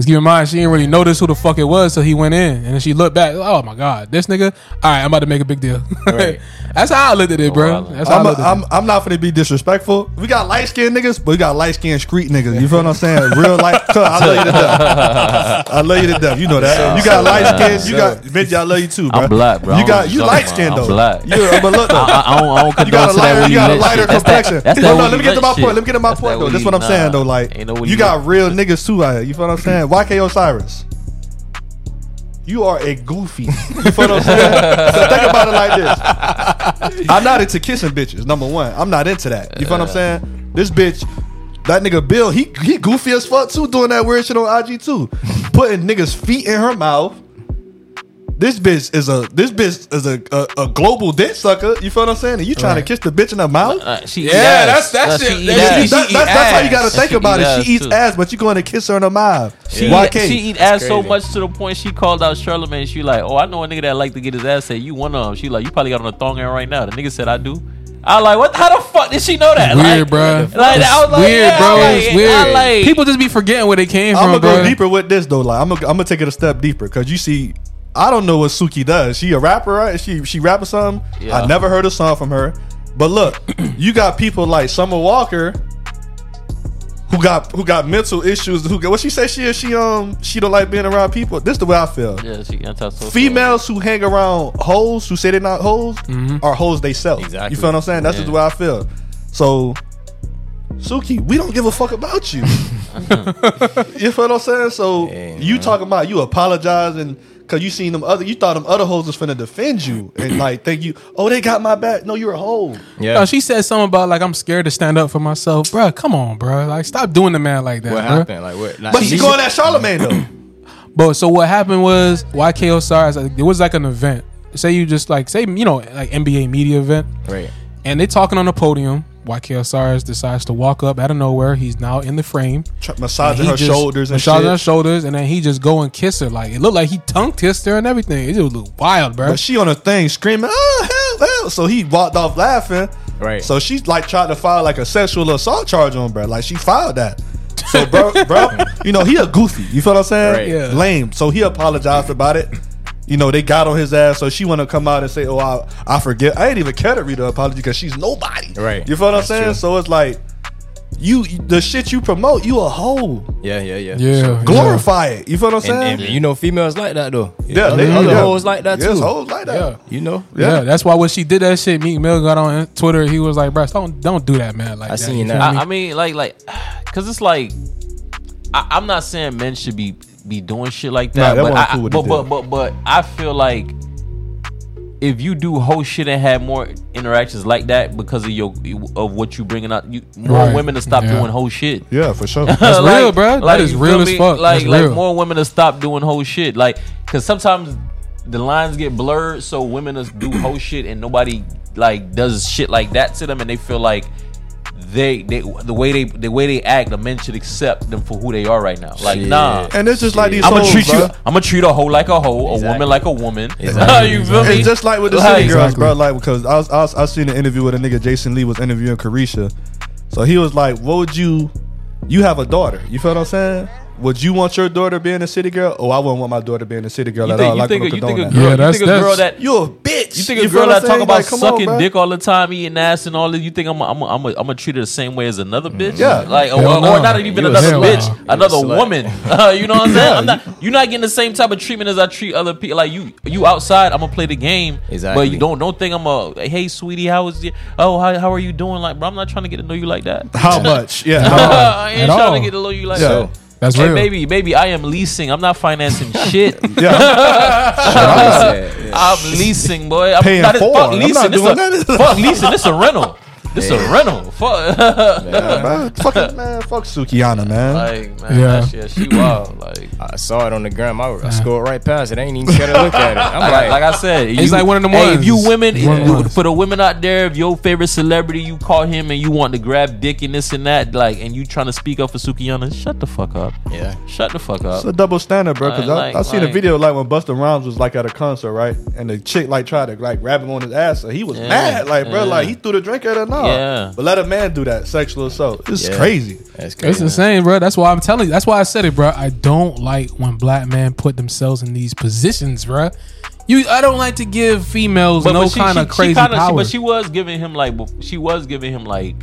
Cause keep in mind, she didn't really notice who the fuck it was so he went in, and then she looked back. Oh my god, this nigga! All right, I'm about to make a big deal. [laughs] Right. That's how I looked at it, bro. That's how I'm, I a, looked at I'm, it. I'm not finna be disrespectful. We got light skinned niggas, but we got light skinned street niggas. You feel what I'm saying? [laughs] Real life. Cuz, I love you to death. [laughs] I love you to death. You know that. You got light skinned. You got Benji. I love you too, bro. I'm black, bro. You got know you you're light skinned though. I'm black. Yeah, but look though. I, I don't, I don't You got a condone to that lighter, you got a lighter shit. That's that- complexion. That's no, that no, when let me get to my let point. Let me get to my point that though. when This you- what I'm saying though. Like ain't no when you you got real niggas too out here. You feel what I'm saying? YK Osiris. You are a goofy. [laughs] You feel what I'm saying? so think about it like this. I'm not into kissing bitches. Number one, I'm not into that. You feel what I'm saying? This bitch, that nigga Bill, he he goofy as fuck too, doing that weird shit on IG too, putting niggas feet in her mouth. This bitch is a this bitch is a a, a global dick sucker. You feel what I'm saying? And you trying to kiss the bitch in her mouth? Uh, she Yeah, eat ass. that's- Uh, shit- she eat that ass. shit- That- she that's, eat that's how you got to think about it. She eats too. ass, but you going to kiss her in the mouth. She, YK. she eat ass so much to the point she called out Charlamagne. She like, oh, I know a nigga that like to get his ass. Say you one of them. She like, you probably got on a thong in right now. The nigga said I do. I like, what? How the fuck did she know that? Weird, like, bro. Like, I was like, weird, yeah, bro. Like- it's weird. Like- People just be forgetting where they came from. I'm gonna go bro. deeper with this though. Like I'm gonna I'm gonna take it a step deeper because you see, I don't know what Suki does. She a rapper, right? She she rapping something. Yeah. I never heard a song from her. But look, [clears throat] you got people like Summer Walker. Who got who got mental issues? Who got what she say she is? She um she don't like being around people. This is the way I feel. Yeah, she antisocial. Females who hang around hoes who say they're not hoes are hoes they sell. Exactly. You feel what I'm saying? That's just the way I feel. So, Suki, we don't give a fuck about you. [laughs] you feel what I'm saying? So Yeah, you talking about you apologizing because you seen them other, you thought them other hoes was finna defend you and like think you, oh they got my back. No, you're a hoe. Yeah. No, she said something about like I'm scared to stand up for myself, bro. Come on, bro. Like stop doing the man like that, what bro. happened? Like what? Like, But she going at Charlamagne though. [clears throat] But so what happened was YK Osiris. like, It was like an event. Say you just like say you know like NBA media event, Right. and they talking on the podium. YK Osiris decides to walk up out of nowhere. He's now in the frame. Tr- Massaging He her just- shoulders and massaging her shoulders, and then he just go and kiss her. Like it looked like he tongue kissed her and everything. It just looked wild, bro. But she on a thing screaming, oh hell, hell. So he walked off laughing. Right. So she's like tried to file like a sexual assault charge on bro. Like she filed that. So bro, [laughs] bro, you know he a goofy. You feel what I'm saying? Right. Yeah. Lame. So he apologized about it. You know they got on his ass. So she want to come out and say, "Oh, I, I forget." I ain't even care to read her apology because she's nobody. Right. You feel what I'm saying? true. So it's like you the shit you promote. You a hoe. Yeah, yeah, yeah. yeah, Glorify it. You feel what I'm saying? And, and you know, females like that though. yeah, other, they, other yeah. hoes like that Yes, too. hoes like that. yeah. You know. Yeah. Yeah. that's why when she did that shit, Meek Mill got on Twitter. He was like, "Bro, don't don't do that, man." Like I that. seen You that. I, me? I mean, like, like, [sighs] cause it's like, I, I'm not saying men should be be doing shit like Nah, that, that but, wasn't I, cool what but, but but but I feel like if you do whole shit and have more interactions like that because of your of what you bringing out, you more Right. women to stop Yeah. doing whole shit. Yeah, for sure. [laughs] That's real, bro. That is you real as fuck. Like, That's like real. more women to stop doing whole shit. Like, cause sometimes the lines get blurred, so women just do whole shit and nobody like does shit like that to them, and they feel like they they the way they the way they act, the men should accept them for who they are right now. Like Shit. nah. And it's just like these I'm gonna hoes, treat you. I'm gonna treat a hoe like a hoe, a woman like a woman. [laughs] Exactly. you feel me? It's just like with the Like- city girls, Exactly. bro. Like because I was, I was I seen an interview with a nigga. Jason Lee was interviewing Carisha, so he was like, "What would you? You have a daughter. You feel what I'm saying? Would you want your daughter being a city girl? Oh, I wouldn't want my daughter being a city girl You at think, all. you Like, think, we a- don't you think a girl, that. Yeah, you that's- think a girl that you a bitch. You think a feel girl what that talk about Like, come on, sucking dick all the time, eating ass and all this? You think I'm I'm I'm I'm gonna treat her the same way as another bitch? Yeah. like or, Hell or not even You a another bitch, You a another slut. woman. [laughs] you know what I'm saying? I'm not. You're not getting the same type of treatment as I treat other people. Like you, you outside, I'm gonna play the game. Exactly. But you don't don't think I'm a hey sweetie, how is was you? Oh, how, how are you doing? Like, bro, I'm not trying to get to know you like that. How much? Yeah. [laughs] I ain't trying to get to know you like that. That's Hey, real. baby, baby, I am leasing. I'm not financing [laughs] shit. yeah. [laughs] Yeah, yeah. I'm leasing, boy. I'm Paying not for fuck it. I'm leasing. not This doing a, that. fuck leasing. This a rental. This is a rental. Fuck. Yeah, man. [laughs] Fucking man. Fuck Sukihana, man. like man, Yeah. that shit, she wild. Like, I saw it on the gram. I, I scrolled right past it. I ain't even care to look at it. I'm like, like, like I said, He's like one of them hey, If you women, One of for the women out there, if your favorite celebrity, you caught him and you want to grab dick and this and that, like, and you trying to speak up for Sukihana, shut the fuck up. yeah. Shut the fuck up. It's a double standard, bro. Because Like, I, I seen a video like when Busta Rhymes was like at a concert, right? And the chick like tried to like grab him on his ass, and he was Yeah, mad, like bro, yeah. like he threw the drink at her. No, Yeah. but let a man do that sexual assault. It's Yeah. crazy. That's crazy. It's crazy. insane, bro. That's why I'm telling you. That's why I said it, bro. I don't like when black men put themselves in these positions, bro. You, I don't like to give females no she- kind she- of crazy she kinda, power. She, but she was giving him like, she was giving him like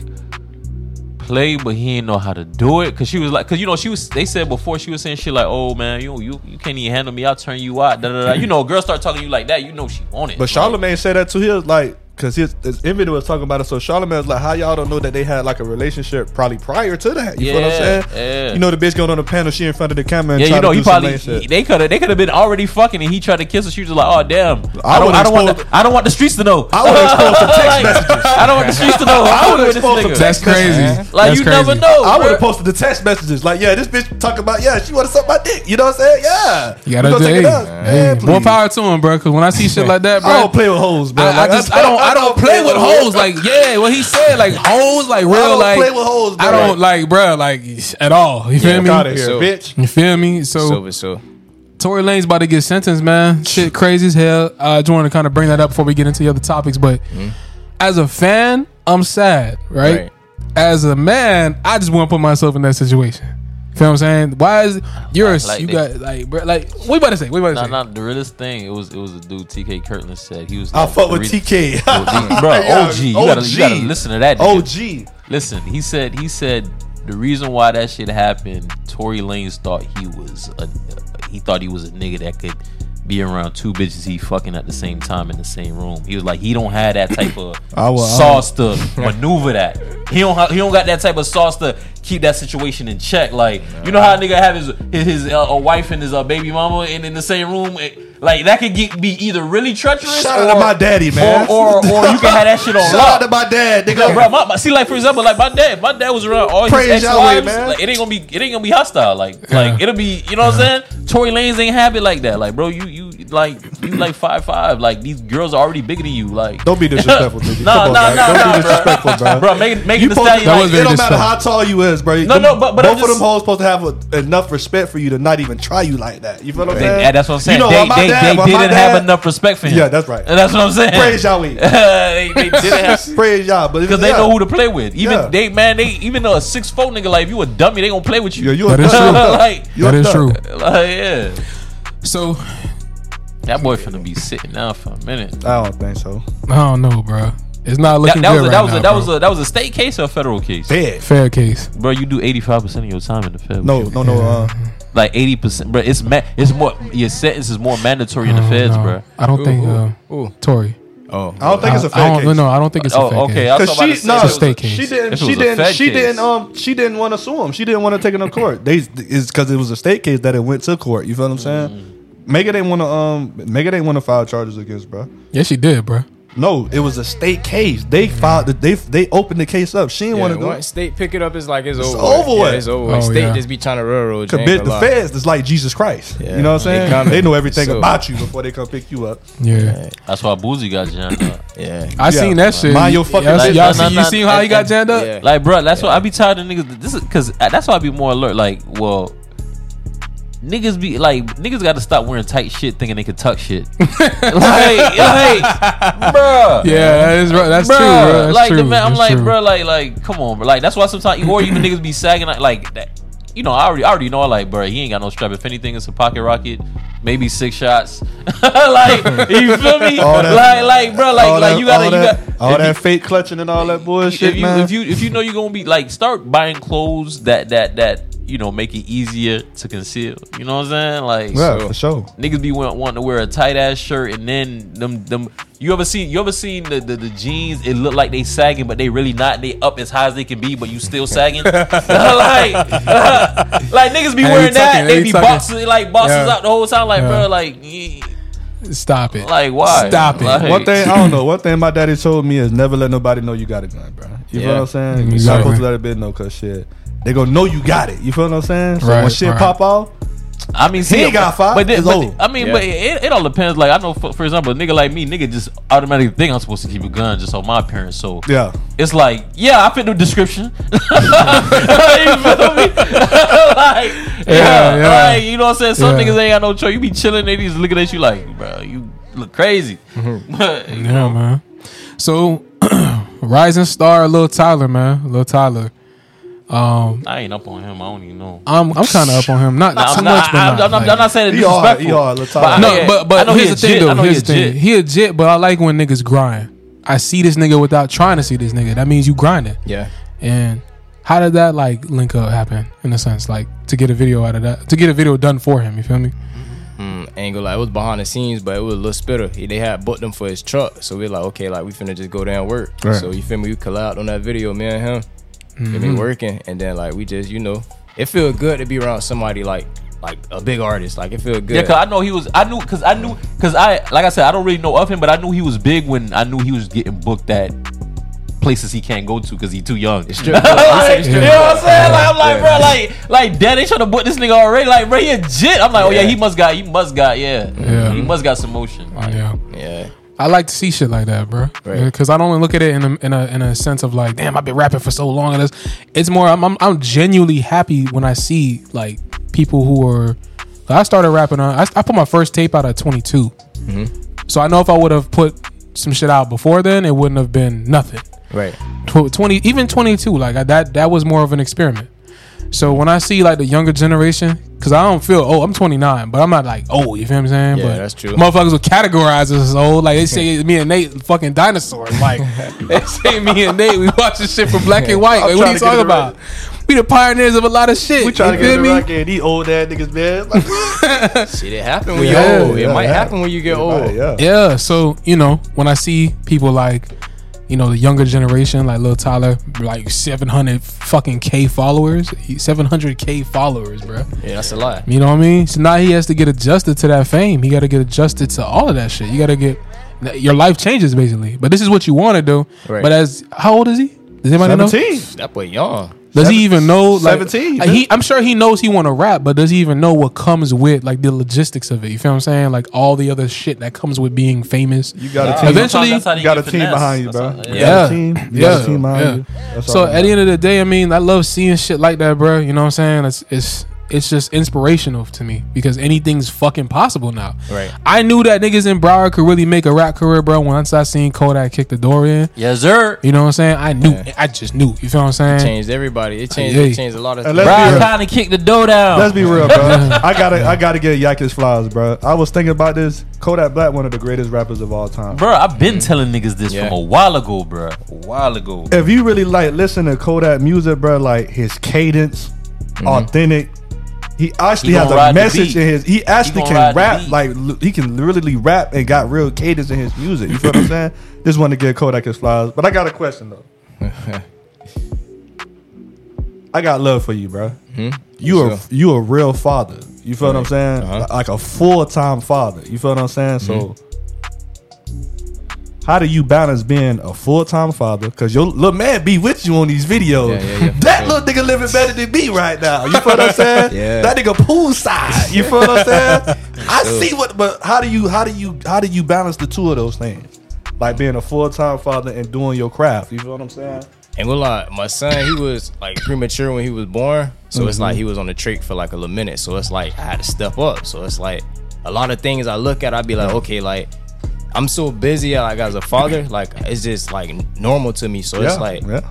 play, but he didn't know how to do it. Cause she was like, cause you know, she was. They said before she was saying shit like, "Oh man, you you you can't even handle me. I'll turn you out." Da, da, da. You know, a girl start talking to you like that. You know she want it. But Like, Charlamagne said that to He was like, because his, his Envy was talking about it. So Charlamagne was like, how y'all don't know that they had like a relationship probably prior to that? You know what I'm saying? yeah. You know, the bitch going on the panel, she in front of the camera and Yeah, you know, to he probably he- they could have they could have been already fucking, and he tried to kiss her. She was like, "Oh damn, I, I don't I would've don't want the, I don't want the streets to know. I would expose some text [laughs] Like, messages. I don't want the streets to know. I I would've would exposed some That's crazy. Like That's you crazy. never know. I would have posted the text messages like, yeah, this bitch talking about, yeah, she want to suck my dick. You know what I'm saying? Yeah. You gotta We do gonna take it up. more power to him, bro. Because when I see shit [laughs] like that, bro, I don't play with hoes, bro. I, I Like, just I don't I don't play with hoes. Like yeah, what he said, like [laughs] hoes, like real, don't like play with hoes, bro. I don't like, bro, like at all. You feel Fuck me? out of here, So- bitch. You feel me? So, So, so. Tory Lanez about to get sentenced, man. Shit, crazy as hell. I just want to kind of bring that up before we get into the other topics. But mm-hmm. as a fan, I'm sad, right? Right. As a man, I just want to put myself in that situation. Feel what I'm saying? Why is you're a, Like you they- got like bro, like what you about to say? What about to Nah, say? nah, the realest thing. It was it was a dude TK Kirkland said he was. I fuck with reason- TK. [laughs] bro, Yeah, OG. You gotta, you gotta listen to that. nigga. OG. Listen, he said he said the reason why that shit happened, Tory Lanez thought he was a he thought he was a nigga that could be around two bitches he fucking at the same time in the same room. He was like he don't have that type of [clears throat] I will- I sauce to maneuver that. He don't ha- he don't got that type of sauce to keep that situation in check. Like you know how a nigga have his his, his uh, a wife and his uh, baby mama in, in the same room. It- like that could get, be either really treacherous Shout or out to my daddy, man. or, or or you can have that shit on [laughs] Shout lock. out to my dad, nigga. Bro, my, my- see, like for example, like my dad, my dad was around all his ex wives. Like, it ain't gonna be, it ain't gonna be hostile. Like, like it'll be, you know what I'm saying? Tory Lanez ain't have it like that. Like, bro, you, you, like, you like five five. Like these girls are already bigger than you. Like, Don't be [laughs] disrespectful, nigga. Nah, Come on, nah, man. nah, Don't nah, be disrespectful, bro. bro, Megan, Megan You Thee supposed to, Stallion, That like, it don't matter how tall you is, bro. No, no, but- but I'm both of just- them hoes supposed to have a, enough respect for you to not even try you like that. You feel what I'm saying? yeah, that's what I'm saying. You know, they they, dad- they didn't dad- have enough respect for him. Yeah, that's right. And [laughs] that's what I'm saying. Praise Yahweh. [laughs] they, they didn't have. Praise y'all, but Because they know who to play with. Even they, man, they even though a six four nigga, like if you a dummy, they gonna play with you. Yeah, you That a is thug. true. like, You that a is thug. true. like, yeah. So That boy finna be sitting down for a minute. I don't think so. I don't know, bro. It's not That, looking that good was a, right that was now, a, that bro. was a that was a state case or a federal case. Dead. fair case. Bro, you do eighty five percent of your time in the feds. No, no, no. Uh, like eighty percent. Bro, it's ma- it's more your sentence is more mandatory in the Oh, feds, no. bro. I don't think uh, Ooh. Tory. Oh. I don't think it's a I fair don't, case. No, I don't think it's a Oh, fair okay. case. I Cause about to she no, if it It's a state case. she didn't, it she didn't, she case. didn't, um, she didn't want to sue him. She didn't want to take it to court. They is because it was a state case that it went to court. You feel what I'm saying? Mm. Megan didn't want to, um, Megan didn't want to file charges against, bro. Yeah, she did, bro. No, it was a state case. They filed. The, they they opened the case up. She didn't Yeah, want to go. once state pick it up, it's like it's, It's over. over with. with. Yeah, it's over. Oh. State yeah. just be trying to railroad. you, ain't Commit the gonna lie. feds is like Jesus Christ. Yeah. You know what I'm They saying? coming. They know everything So- about you before they come pick you up. Yeah, That's why Boosie got jammed up. Yeah. I seen that shit. Mind your fucking y'all, business. y'all see, you seen how he got and- jammed up? Yeah. Like, bro, that's why I be tired of niggas. This is because that's why I be more alert. Like, well, niggas be like, niggas got to stop wearing tight shit, thinking they could tuck shit. [laughs] like, like, bro. Yeah, that is right. That's Bruh, true. Bro. That's like true. the man, I'm That's like, true. bro, like, like, come on, bro. Like that's why sometimes, or even niggas be sagging like, like that. You know, I already, I already know, like, bro, he ain't got no strap. If anything, it's a pocket rocket, maybe six shots. [laughs] like, you [laughs] feel me? That- like, like, bro, like, like that, you gotta, all you that, got all that you- fake clutching and all that bullshit, if you man. if you if you know you're gonna be like start buying clothes that that that you know make it easier to conceal. You know what I'm saying? Like yeah, so- for sure. Niggas be want, wanting to wear a tight ass shirt and then them them you ever seen you ever seen the, the, the jeans it look like they sagging but they really not they up as high as they can be but you still sagging [laughs] [laughs] like [laughs] like niggas be wearing that tucking, they be tucking. boxing like boxes Yeah. out the whole time like Yeah. bro like eh, Stop it. like why Stop it. Like, One thing I don't know. One thing my daddy told me is never let nobody know you got a gun, bro. You feel Yeah. what I'm saying? You're not Exactly. supposed to let a bitch know, cause shit, they gonna know you got it. You feel what I'm saying? So when shit right. pop off, I mean, see, ain't got five. But, then, It's but over. I mean, Yeah. but it, it all depends. Like I know, for, for example, a nigga like me, nigga just automatically think I'm supposed to keep a gun just on my parents. So yeah. it's like, yeah, I fit the description. [laughs] you feel me? [laughs] like, yeah, yeah. like you know what I'm saying. Some Yeah. niggas ain't got no choice. You be chilling, they just looking at you like, bro, you look crazy. Mm-hmm. [laughs] But, you Yeah, know, man. So, [clears throat] rising star, little Tyler, man, little Tyler. Um, I ain't up on him. I don't even know. I'm I'm kind of up on him. Not Nah, too I'm, much, but I'm, not, I'm, like- I'm not saying it's He hard, disrespectful. he hard, Lil But I- No, yeah, but I but know he here's a the thing jit. I though. know he Here's a the thing. He a jit, but I like when niggas grind. I see this nigga without trying to see this nigga. That means you grinding. Yeah. And how did that like link up happen in a sense, like to get a video out of that, to get a video done for him? You feel me? Mm, ain't gonna lie, it was behind the scenes, but it was a little spitter. He, they had booked him for his truck, so we like, okay, like we finna just go down work. Right. So you feel me? We collabed on that video, me and him. Feel Mm-hmm. me working, and then like we just, you know, it feel good to be around somebody like like a big artist. Like it feel good. Yeah, cause I know he was. I knew because I knew because I like I said I don't really know of him, but I knew he was big when I knew he was getting booked at places he can't go to because he's too young. strip [laughs] club. like, you know what I'm saying? Like I'm like, Yeah. bro, like like dad, they trying to book this nigga already. Like, bro, he a jit. I'm like, oh yeah, Yeah. he must got, he must got, yeah, Yeah. he must got some motion. Like, Yeah. yeah. I like to see shit like that, bro. Right. Because I don't look at it in a, in a in a sense of like, damn, I've been rapping for so long. And it's, it's more, I'm, I'm I'm genuinely happy when I see like people who are. I started rapping on. I, I put my first tape out at 22. Mm-hmm. So I know if I would have put some shit out before then, it wouldn't have been nothing. Right. 20 even 22 like I, that that was more of an experiment so when i see like the younger generation because i don't feel oh i'm 29 but i'm not like oh you feel what i'm saying Yeah, but that's true. motherfuckers will categorize us as old like they say [laughs] me and nate fucking dinosaurs like [laughs] they say me and nate we watch this shit from black and [laughs] white like, what are you to talking it about we the pioneers of a lot of shit We trying to get feel the me rock in. These old ass niggas, man. Like, Shit, it happen when Yeah, you're old. It yeah, might yeah. happen when you get old. yeah. Yeah, so you know, when I see people like, you know, the younger generation, like Lil Tyler, like seven hundred fucking k followers, seven hundred k followers, bro. Yeah, that's a lot. You know what I mean? So now he has to get adjusted to that fame. He got to get adjusted to all of that shit. You got to get your life changes basically. But this is what you want to do. Right. But as how old is he? Does anybody know? Seventeen. That boy young. Does he even know? Like, 17, like, uh, he, I'm sure he knows he want to rap, but does he even know what comes with like the logistics of it? You feel what I'm saying? Like all the other shit that comes with being famous. You got a team. Eventually- that's how you they got a get team finesse. behind you, That's bro. how- You Yeah. got a team. You got a team behind yeah. you. That's So at the end of the day, I mean, I love seeing shit like that, bro. You know what I'm saying? It's it's it's just inspirational to me because anything's fucking possible now. Right. I knew that niggas in Broward could really make a rap career, bro. Once I seen Kodak kick the door in, Yes, sir. you know what I'm saying? I knew. Yeah. I just knew. You feel what I'm saying? Changed everybody. It changed. Hey. It changed a lot of. And let's things. be Brian real. trying to kick the door down. Let's be real, bro. [laughs] I gotta, I gotta get Yak his flowers, bro. I was thinking about this. Kodak Black, one of the greatest rappers of all time. Bro, I've been telling niggas this Yeah. from a while ago, bro. A while ago. If you really like listen to Kodak music, bro, like his cadence, mm-hmm. authentic. He actually He has a message in his. He actually gonna can rap like he can literally rap and got real cadence in his music. You feel what I'm saying? [laughs] Just want to get Kodak his flowers, but I got a question though. [laughs] I got love for you, bro. You are Sure. you a real father. You feel what I'm saying? Uh-huh. Like a full time father. You feel what I'm saying? So, how do you balance being a full time father? Because your little man be with you on these videos. Yeah, yeah, yeah. That little nigga living better than me right now. You feel what I'm saying? [laughs] Yeah. That nigga poolside. You feel what I'm saying? [laughs] I see what, but how do you how do you how do you balance the two of those things? Like being a full time father and doing your craft. You feel what I'm saying? And we'll lie, my son, he was like premature when he was born. So it's Mm-hmm. like he was on the trait for like a little minute. So it's like I had to step up. So it's like a lot of things I look at, I'd be like, okay, like I'm so busy like as a father, like it's just like normal to me. So it's like yeah.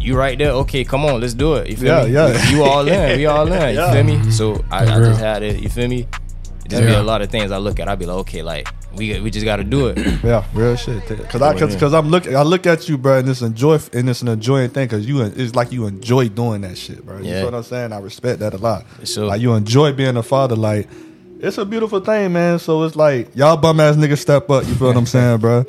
you right there, okay, come on, let's do it. You feel Yeah, me? yeah. You all in, we all in. You [laughs] Yeah. feel me? So I, I just had it, you feel me? It just be a lot of things I look at, I'd be like, okay, like we we just gotta do it. [clears throat] Yeah, real shit. Cause I, cause, cause I'm looking, I look at you, bro, and it's enjoy, and it's an enjoying thing, cause you, it's like you enjoy doing that shit, bro. You Yeah. know what I'm saying? I respect that a lot. sure. Like you enjoy being a father, like it's a beautiful thing, man. So it's like y'all bum ass niggas step up. You feel what I'm [laughs] saying, bro?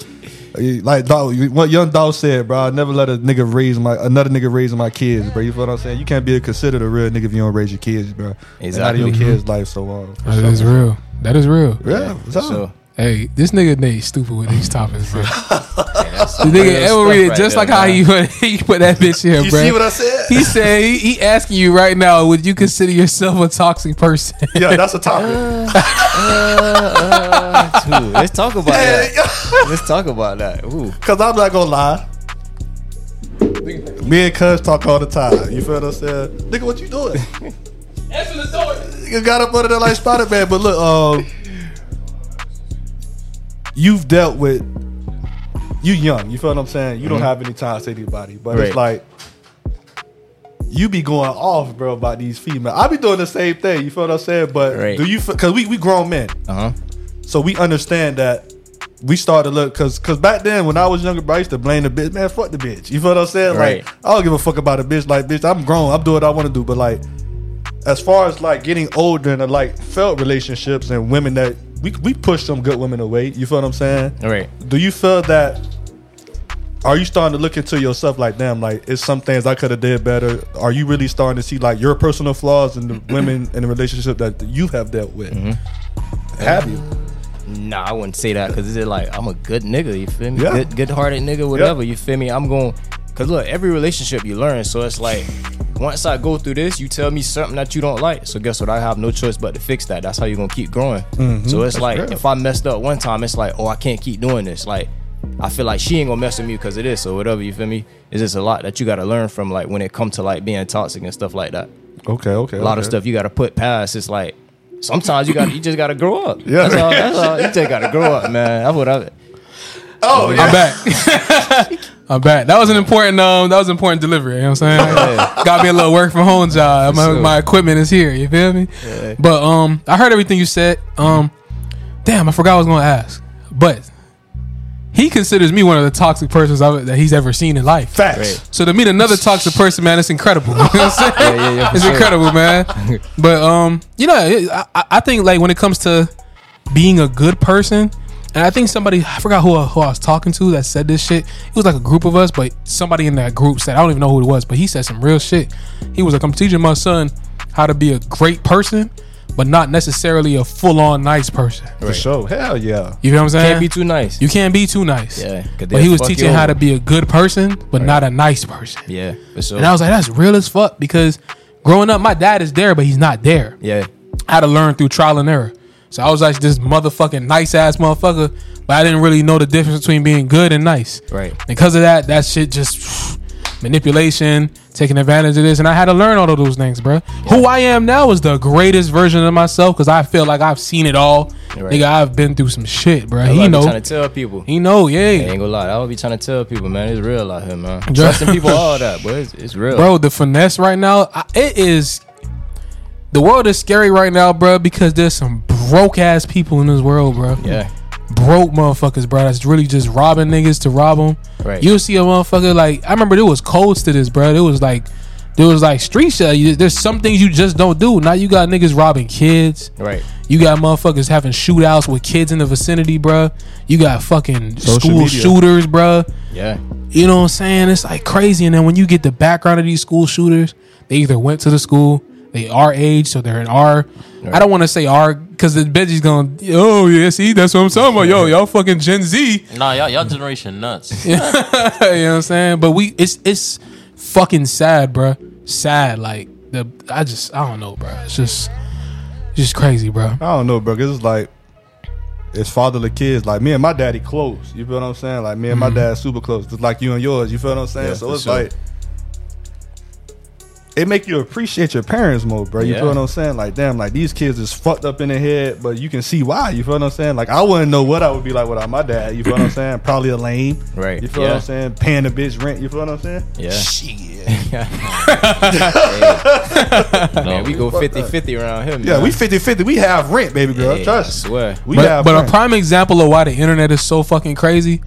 Like dog, what young dog said, bro. I never let a nigga raise my another nigga raise my kids, bro. You feel what I'm saying? You can't be considered a real nigga if you don't raise your kids, bro. And out of your kids' life so long. That is real. That is real. Yeah, what's up? So Hey, this nigga Nate stupid with these topics, bro. [laughs] that's The nigga real ever read it right just there, like how man. he, [laughs] he put that bitch here, You bro. see what I said? he said he, he asking you right now, would you consider yourself a toxic person? yeah, [laughs] that's a topic. Uh, uh, uh, Dude, let's talk about that. Let's talk about that. Ooh. Cause I'm not gonna lie. Me and Cuz talk all the time. You feel what I'm saying? Nigga, what you doing? Answer the door. Nigga got up under there like Spider Man. But look, um, you've dealt with. You young. You feel what I'm saying? You don't have any time to say to anybody. But it's like. You be going off, bro, about these females. I be doing the same thing. You feel what I'm saying? But Right. do you? Because we we grown men. Uh huh. So we understand that we started to look because because back then when I was younger, bro, I used to blame the bitch. Man, fuck the bitch. You feel what I'm saying? Right. Like I don't give a fuck about a bitch. Like bitch, I'm grown. I'm doing what I want to do. But like, as far as like getting older and like felt relationships and women that we we push some good women away. You feel what I'm saying? All right. Do you feel that? Are you starting to look into yourself like, damn, like it's some things I could have did better? Are you really starting to see like your personal flaws and the women in the relationship that you have dealt with? Mm-hmm. Have you? Nah, I wouldn't say that because it's like I'm a good nigga. You feel me? Yeah. Good, good-hearted nigga, whatever. You feel me? I'm going. Cause look, every relationship you learn. So it's like once I go through this, you tell me something that you don't like. So guess what? I have no choice but to fix that. That's how you're gonna keep growing. Mm-hmm. So it's like real. if I messed up one time, it's like oh I can't keep doing this. Like I feel like she ain't gonna mess with me because of this or whatever. You feel me? It's just a lot that you gotta learn from like when it comes to like being toxic and stuff like that. Okay, okay. A lot of stuff you gotta put past. It's like sometimes you got you just gotta grow up. [laughs] Yeah. that's all. That's all. You just gotta grow up, man. That's what I. Oh I'm back. I'm back. That was an important um that was an important delivery, you know what I'm saying? Yeah. Got me a little work from home job. My, sure. my equipment is here, you feel me? Yeah. But um I heard everything you said. Um damn, I forgot I was gonna ask. But he considers me one of the toxic persons I've, that he's ever seen in life. Facts. Right. So to meet another toxic person, man, it's incredible. [laughs] You know what I'm saying? Yeah, yeah, yeah, it's sure. incredible, man. [laughs] But um, you know, I, I- I think like when it comes to being a good person, and I think somebody I forgot who who I was talking to that said this shit. It was like a group of us, but somebody in that group said I don't even know who it was, but he said some real shit. He was like, "I'm teaching my son how to be a great person, but not necessarily a full on nice person." For sure. Hell yeah. You know what I'm saying? You can't be too nice. you can't be too nice. Yeah, 'cause But he was teaching how to be a good person, but not a nice person. Yeah, for sure. And I was like, that's real as fuck because growing up, my dad is there, but he's not there. yeah, I had to learn through trial and error. So I was like this motherfucking nice ass motherfucker, but I didn't really know the difference between being good and nice. right. Because of that, that shit just [sighs] manipulation, taking advantage of this, and I had to learn all of those things, bro. Who I am now is the greatest version of myself because I feel like I've seen it all. Right. Nigga, I've been through some shit, bro. That's He know, trying to tell people. he know, I yeah. ain't gonna lie. I would be trying to tell people, man, it's real out here, man. Trusting people, all that, [laughs] but it's, it's real. bro. The finesse right now, I, it is. The world is scary right now, bro, because there's some broke ass people in this world, bro. Yeah, broke motherfuckers, bro. That's really just robbing niggas to rob them. Right. You'll see a motherfucker like I remember there was codes to this, bro. There was like there was like street shit. You- There's some things you just don't do. Now you got niggas robbing kids. right. You got motherfuckers having shootouts with kids in the vicinity, bro. You got fucking Social school media. shooters, bro. Yeah, You know what I'm saying? It's like crazy. And then when you get the background of these school shooters, they either went to the school, they are age, so they're in our. I don't want to say our because the Benji's going. Oh yeah, see that's what I'm talking about. Yo, y'all fucking Gen Z. Nah, y'all, y'all generation nuts. [laughs] you know what I'm saying? But we, it's it's fucking sad, bro. Sad. Like the I just I don't know, bro. It's just just crazy, bro. I don't know, bro. Cause it's like it's fatherly kids. Like me and my daddy close. You feel what I'm saying? Like me and my mm-hmm. dad super close. Just like you and yours. You feel what I'm saying? Yeah, so it's sure. like it make you appreciate your parents more, bro. You Yeah. feel what I'm saying? Like damn, like these kids is fucked up in their head, but you can see why. You feel what I'm saying? Like I wouldn't know what I would be like without my dad. You feel what I'm [clears throat] saying? Probably a lame. Right. You feel what I'm saying? Paying the bitch rent. You feel what I'm saying? Yeah. No, [laughs] Man, we go 50-50 around here, man. Yeah, we 50-50. We have rent, baby girl. Yeah, Trust. I swear. We But, have but a prime example of why the internet is so fucking crazy.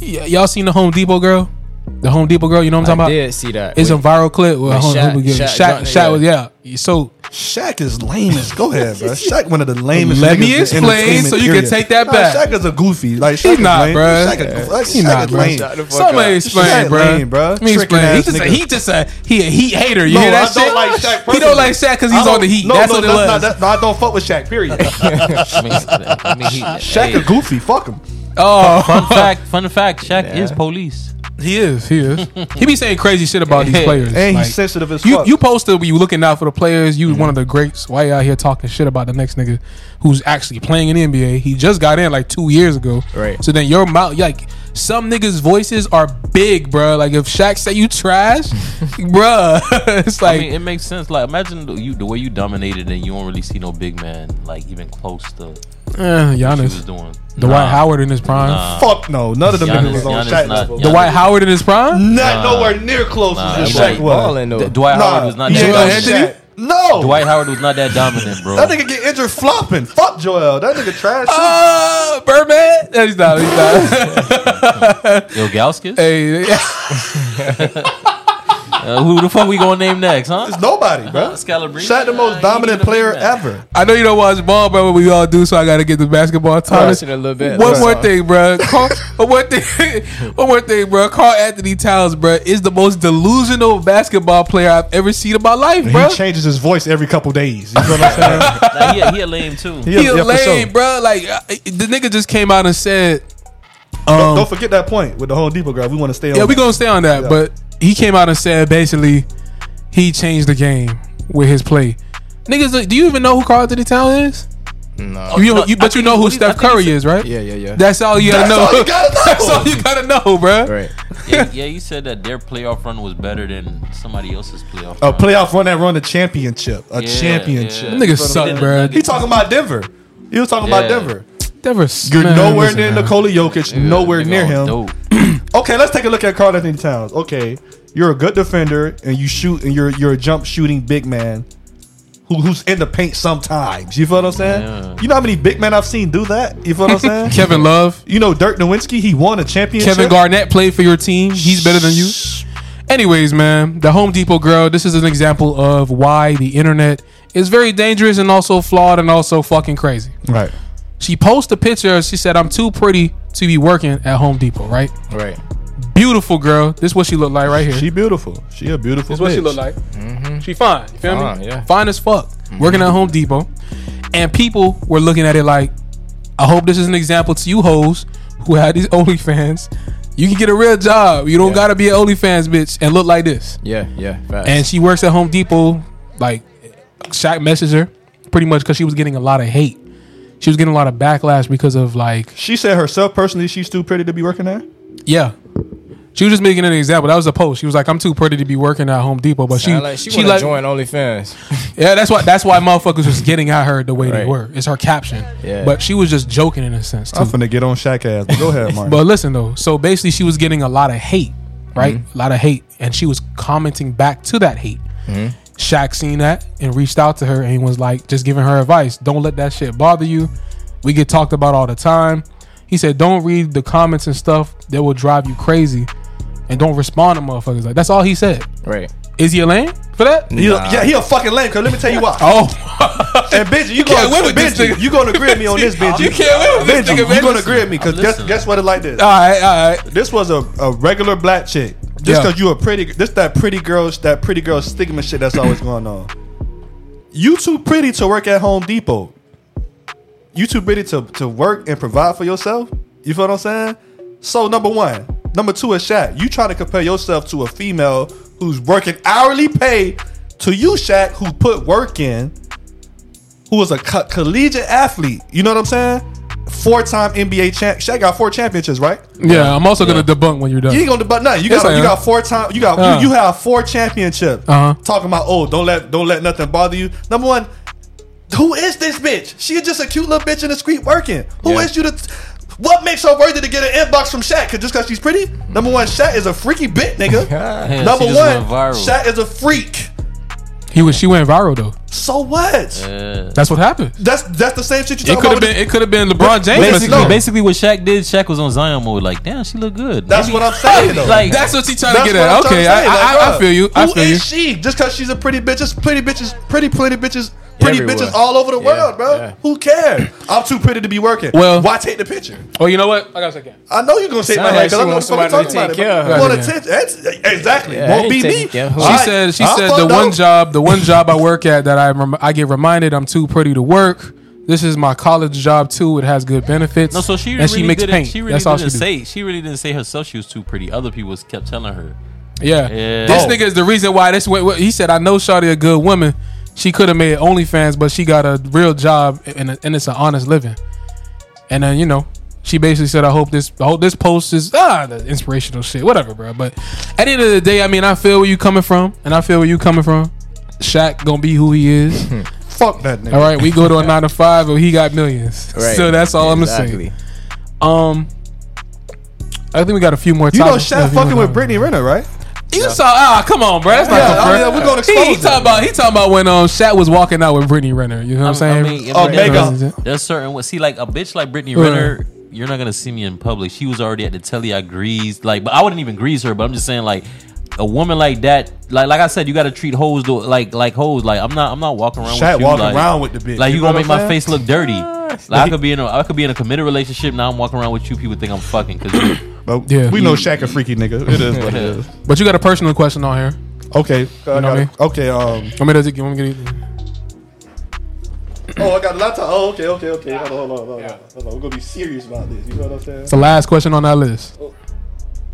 Y- y'all seen the Home Depot girl? The Home Depot girl, you know what I'm I talking about? did see that. It's a viral clip where With Home Shaq- Depot girl- Shaq Shaq, Johnson, Shaq was yeah. So Shaq is lamest. Go ahead, bro. [laughs] Shaq one of the lamest. Let niggas me in explain entertainment, so you can period. take that Nah, back. Shaq is a goofy. Like Shaq He's is not, lame. bruh. Shaq is, like, He Shaq not, is bruh. lame. Shut the fuck somebody up. explain, Shaq bro. lame, bruh. Let me Tricking explain. He ass just a, nigga. he just a he a heat hater. You No, hear that I shit? don't like Shaq he don't like Shaq because I he's don't- on the heat. No, That's no, what it that's was. that- no, I don't fuck with Shaq. Period. [laughs] I mean, I mean, he, Shaq hey, a goofy. Fuck him. oh, fun fact, fun fact, Shaq is police. He is. He is. [laughs] He be saying crazy shit about these players. And Like, he's sensitive as You fuck. you posted when you looking out for the players. You one of the greats. Why you out here talking shit about the next nigga who's actually playing in the NBA? He just got in like two years ago. Right. So then your mouth like some niggas' voices are big, bro. Like if Shaq say you trash, [laughs] bro, [laughs] it's I like mean, it makes sense. Like, imagine the, you the way you dominated, and you don't really see no big man like even close to what eh, she was doing. Dwight Nah. Howard in his prime, Nah. Fuck no. None of them Giannis- niggas was on Giannis Shaq not- level. Giannis- Dwight Howard in his prime. Not Nah. nowhere near close Nah, as Dwight Shaq was. balling though. D- Dwight Howard was not he that ain't Joel no dominant. Shaq. No. Dwight Howard was not that dominant, bro. That nigga get injured flopping. Fuck Joel. That nigga trash. too. Uh, Birdman. No, he's not. He's not. [laughs] Yo, Gauskas? hey, [laughs] Uh, who the fuck we gonna name next, huh? It's nobody, bro. [laughs] Scalabrine? Shaq the most he dominant ain't even a player man. ever. I know you don't watch ball, bro, but we all do, so I got to get the basketball time. watching a little bit. One That's more all. thing, bro. [laughs] Karl, one more thing. [laughs] One more thing, bro. Karl-Anthony Towns, bro, is the most delusional basketball player I've ever seen in my life, bro. He changes his voice every couple days. You know what I'm saying? Nah, he, a, he a lame too. He, He a for sure. lame, bro. Like the nigga just came out and said, Don't, um, don't forget that point with the Home Depot grab. We want to stay on. "Yeah, we that. gonna stay on that." Yeah. But he came out and said basically he changed the game with his play. Niggas, do you even know who Karl-Anthony Towns is? No. You, no, you, but you know who what he- I Steph Curry is, right? Yeah, yeah, yeah. That's all you gotta That's know. all you gotta [laughs] know. That's all you gotta know, bro. right. Yeah, yeah, you said that their playoff run was better than somebody else's playoff run. A run. playoff run that run a championship. A Yeah, championship. yeah. Them niggas suck, Then bro. He talking about Denver. He was talking Yeah. about Denver. Denver, You're man, nowhere near man. Nikola Jokic. Nigga- nowhere nigga near him. [clears throat] Okay, let's take a look at Karl-Anthony Towns. Okay, you're a good defender and you shoot and you're you're a jump shooting big man who, who's in the paint sometimes. You feel what I'm saying? Yeah. You know how many big men I've seen do that? You feel what I'm [laughs] saying? Kevin Love, you know Dirk Nowitzki, he won a championship. Kevin Garnett played for your team. He's better than you. Anyways, man, the Home Depot girl. This is an example of why the internet is very dangerous and also flawed and also fucking crazy. Right. She posted a picture. She said, "I'm too pretty to be working at Home Depot." Right? Right. Beautiful girl. This is what she looked like right here. She beautiful. She a beautiful. This is what she bitch. look like. Mm-hmm. She fine. You feel Fine, me? yeah. Fine as fuck. Mm-hmm. Working at Home Depot, and people were looking at it like, I hope this is an example to you hoes who had these [laughs] OnlyFans. You can get a real job. You don't Yeah. gotta be an OnlyFans bitch and look like this. Yeah, yeah. Facts. And she works at Home Depot. Like, Shaq messaged her pretty much because she was getting a lot of hate. She was getting a lot of backlash because of like, She said herself personally she's too pretty to be working there. yeah. She was just making an example. That was a post. She was like, "I'm too pretty to be working at Home Depot," but she like she, she wanna like join OnlyFans. [laughs] Yeah, that's why that's why motherfuckers was getting at her the way they were. It's her caption. Yeah. But she was just joking in a sense I'm finna get on Shaq ass. But go ahead, [laughs] Martin. But listen though, so basically she was getting a lot of hate, right? Mm-hmm. A lot of hate, and she was commenting back to that hate. Mm-hmm. Shaq seen that and reached out to her and he was like, just giving her advice. Don't let that shit bother you. We get talked about all the time. He said, don't read the comments and stuff that will drive you crazy, and don't respond to motherfuckers. Like that's all he said. right. Is he a lame for that? He a- yeah, he a fucking lame. Cause let me tell you why. [laughs] Oh, [laughs] And Benji, you can't gonna win with this nigga. you gonna agree with me on this, [laughs] Benji? You can't win with this Benji, nigga, you gonna agree with me? Cause guess guess what it like this. all right, all right. This was a, a regular black chick. Just Yeah. because you a pretty, this that pretty girl, that pretty girl stigma shit that's always going on. you too pretty to work at Home Depot. You too pretty to, to work and provide for yourself. You feel what I'm saying? So number one, number two is Shaq. You trying to compare yourself to a female who's working hourly pay to you, Shaq, who put work in, who was a co- collegiate athlete. You know what I'm saying? Four-time NBA champ. Shaq got four championships, right? Yeah, I'm also gonna debunk when you're done. You ain't gonna debut nothing. You Yes, got I you got four time. You got Uh. you, you have four championships. Uh-huh. Talking about oh don't let don't let nothing bother you. Number one, who is this bitch? She is just a cute little bitch in the street working. Who is Yeah. you to? What makes her worthy to get an inbox from Shaq? Cause just cause she's pretty. Number one, Shaq is a freaky bit, nigga. [laughs] Yeah, Number one, went. Shaq is a freak. He was. She went viral though. So what? Yeah. That's what happened. That's that's the same shit you It talking could have about. been. It could have been LeBron James. Basically, messaging. basically, what Shaq did, Shaq was on Zion mode. Like, damn, she look good. that's Maybe- what I'm saying though. Like, That's what he trying to get at. Okay, to say. I, Like, I, I feel you. I Who feel is you. she? Just because she's a pretty bitch, it's pretty bitches, pretty pretty bitches, pretty Everywhere. bitches all over the Yeah, world, bro. yeah. Who cares? I'm too pretty to be working. Well- why take the picture? Well, you know what? I got a second. I know you're gonna take my Sound hand because I'm wants gonna somebody talk to about take it. care of want attention? That's, exactly. Yeah, Won't be me. care of her. She All right. said. She I'll said fuck the one though. job. The one job I work at that I rem- I get reminded I'm too pretty to work. This is my college job too. It has good benefits. no, so she and really she makes didn't, paint. She really That's all didn't she say. She really didn't say herself she was too pretty. Other people kept telling her. Yeah. Yeah. This Oh. nigga is the reason why this went. He said, I know Shawty a good woman. She could have made OnlyFans, but she got a real job and, and it's an honest living. And then, you know, she basically said, I hope this I hope this post is ah the inspirational shit. Whatever, bro. But at the end of the day, I mean, I feel where you coming from, and I feel where you coming from. Shaq gonna be who he is. [laughs] Fuck that nigga. All right, we go to a nine to five, but he got millions. [laughs] Right. So that's all I'm gonna say. Um, I think we got a few more. You know. Shaq fucking with Brittany Renner, right? You saw ah, come on, bro. That's not Yeah, the I first. mean, we're gonna he, expose he that. talking about he talking about when um Shaq was walking out with Brittany Renner. You know what I'm I saying? mean, Oh, but Mega. there's, there's certain see like a bitch like Brittany Right. Renner. You're not gonna see me in public. She was already at the telly. I greased like, but I wouldn't even grease her. But I'm just saying like. A woman like that, like like I said, you got to treat hoes though, like like hoes. Like I'm not I'm not walking around Shaq with you. walking like, around with the bitch. Like you, You gonna make my face look dirty. Like I could be in a I could be in a committed relationship. Now I'm walking around with you. People think I'm fucking because But Yeah. we know Shaq a freaky nigga. It is what it [laughs] is. But you got a personal question on here. Okay. I know what I got mean? it. Okay. Um. Want me to you want me to get Oh, I got a laptop. Oh, okay, okay, okay. Hold on, hold on, hold on. Hold on. We're gonna be serious about this. You know what I'm saying? It's the last question on that list.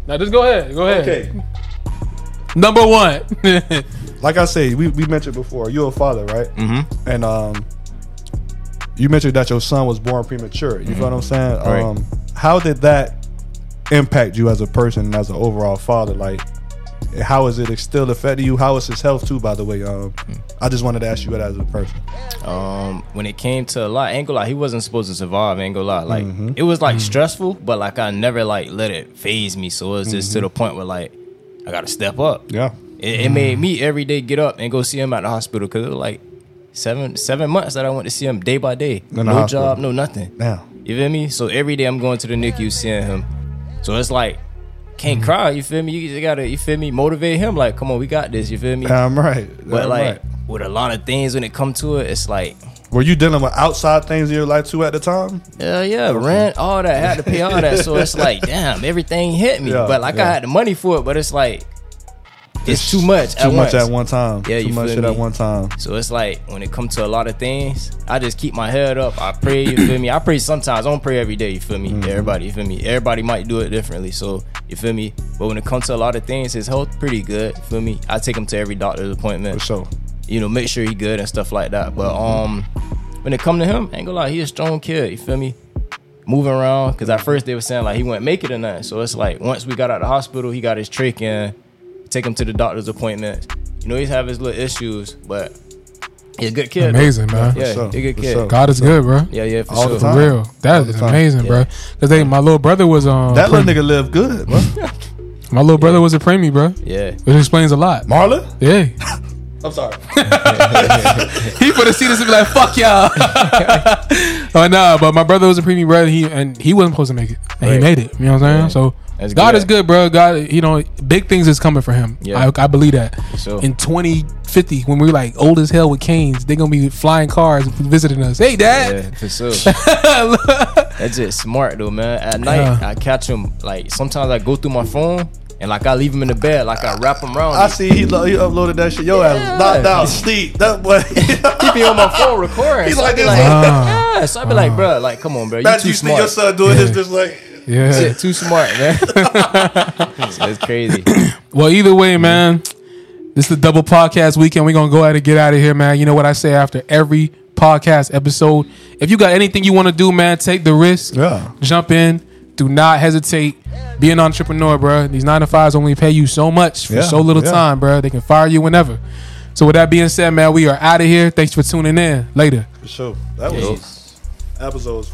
Now just go ahead. Go ahead. Okay. Number one. [laughs] Like I say, we, we mentioned before, you're a father, right? Mm-hmm. And um, you mentioned that your son was born premature. You feel what I'm saying? Right. Um, how did that impact you as a person and as an overall father? Like, how is it still affecting you? How is his health too? By the way, um, I just wanted to ask you that as a person. um, when it came to a lot, ain't gonna lie, he wasn't supposed to survive. Ain't gonna lie, like Mm-hmm. it was like stressful, but like I never like let it phase me. So it was just to the point where like I gotta step up. Mm-hmm. Yeah. It, it made me every day get up and go see him at the hospital because it was like seven seven months that I went to see him day by day. the no job, no nothing. Now, You feel me? So every day I'm going to the NICU seeing him. So it's like can't mm-hmm. cry. You feel me? You just gotta you feel me motivate him. Like come on, we got this. You feel me? I'm right. but I'm like right. with a lot of things when it come to it, it's like were you dealing with outside things in your life too at the time? Yeah, yeah, rent, all that. I had to pay all that. So it's [laughs] like, damn, everything hit me. Yeah, but like yeah. I had the money for it, but it's like it's too much. Too at much once. at one time. Yeah, too you much feel shit at one time. So it's like when it comes to a lot of things, I just keep my head up. I pray, you feel me? I pray sometimes. I don't pray every day, you feel me? Mm-hmm. Everybody, you feel me? Everybody might do it differently. So you feel me? But when it comes to a lot of things, his health pretty good. You feel me? I take him to every doctor's appointment. For sure. You know, make sure he good and stuff like that. But um when it come to him, ain't gonna lie, he a strong kid, you feel me? Moving around, cause at first they were saying like he wouldn't make it or nothing. So it's like once we got out of the hospital, he got his trach in, take him to the doctor's appointments. You know, he's have his little issues, but he's a good kid. though. Amazing, man. Yeah, sure, he a good for kid. sure. God is good, bro. Yeah, yeah, for All the sure. For time. real. That All the is time. amazing, bro. Cause they my little brother was um That little nigga lived good, bro. [laughs] my little brother was a preemie, bro. Yeah. Which explains a lot. Marla? Yeah. [laughs] I'm sorry. [laughs] he put a see this and be like, fuck y'all. oh no, but my brother was a preemie brother. He and he wasn't supposed to make it, and he made it. You know what I'm saying? So That's God good. is good, bro. God, you know, big things is coming for him. Yeah. I, I believe that. sure. In 2050, when we're like old as hell with canes, they're gonna be flying cars visiting us. Hey, dad. Yeah, for sure. [laughs] That's just smart though, man. At night, Yeah. I catch him like sometimes I go through my phone And like I leave him in the bed, like I wrap him around. I me. see he, lo- he uploaded that shit. Yo, ass was knocked out, sleep. That boy. [laughs] he be on my phone recording. He's so like this. like, Ah. yeah. So I be like, bro, like, come on, bro, you too you see your son doing this, just like. Yeah. Shit, too smart, man. [laughs] so it's crazy. [clears throat] Well, either way, man, this is the double podcast weekend. We're gonna go ahead and get out of here, man. You know what I say after every podcast episode. If you got anything you want to do, man, take the risk. Yeah. Jump in. Do not hesitate. Be an entrepreneur, bro. These nine to fives only pay you so much for Yeah, so little yeah. time, bro. They can fire you whenever. So with that being said, man, we are out of here. Thanks for tuning in. Later. For sure. That was episodes.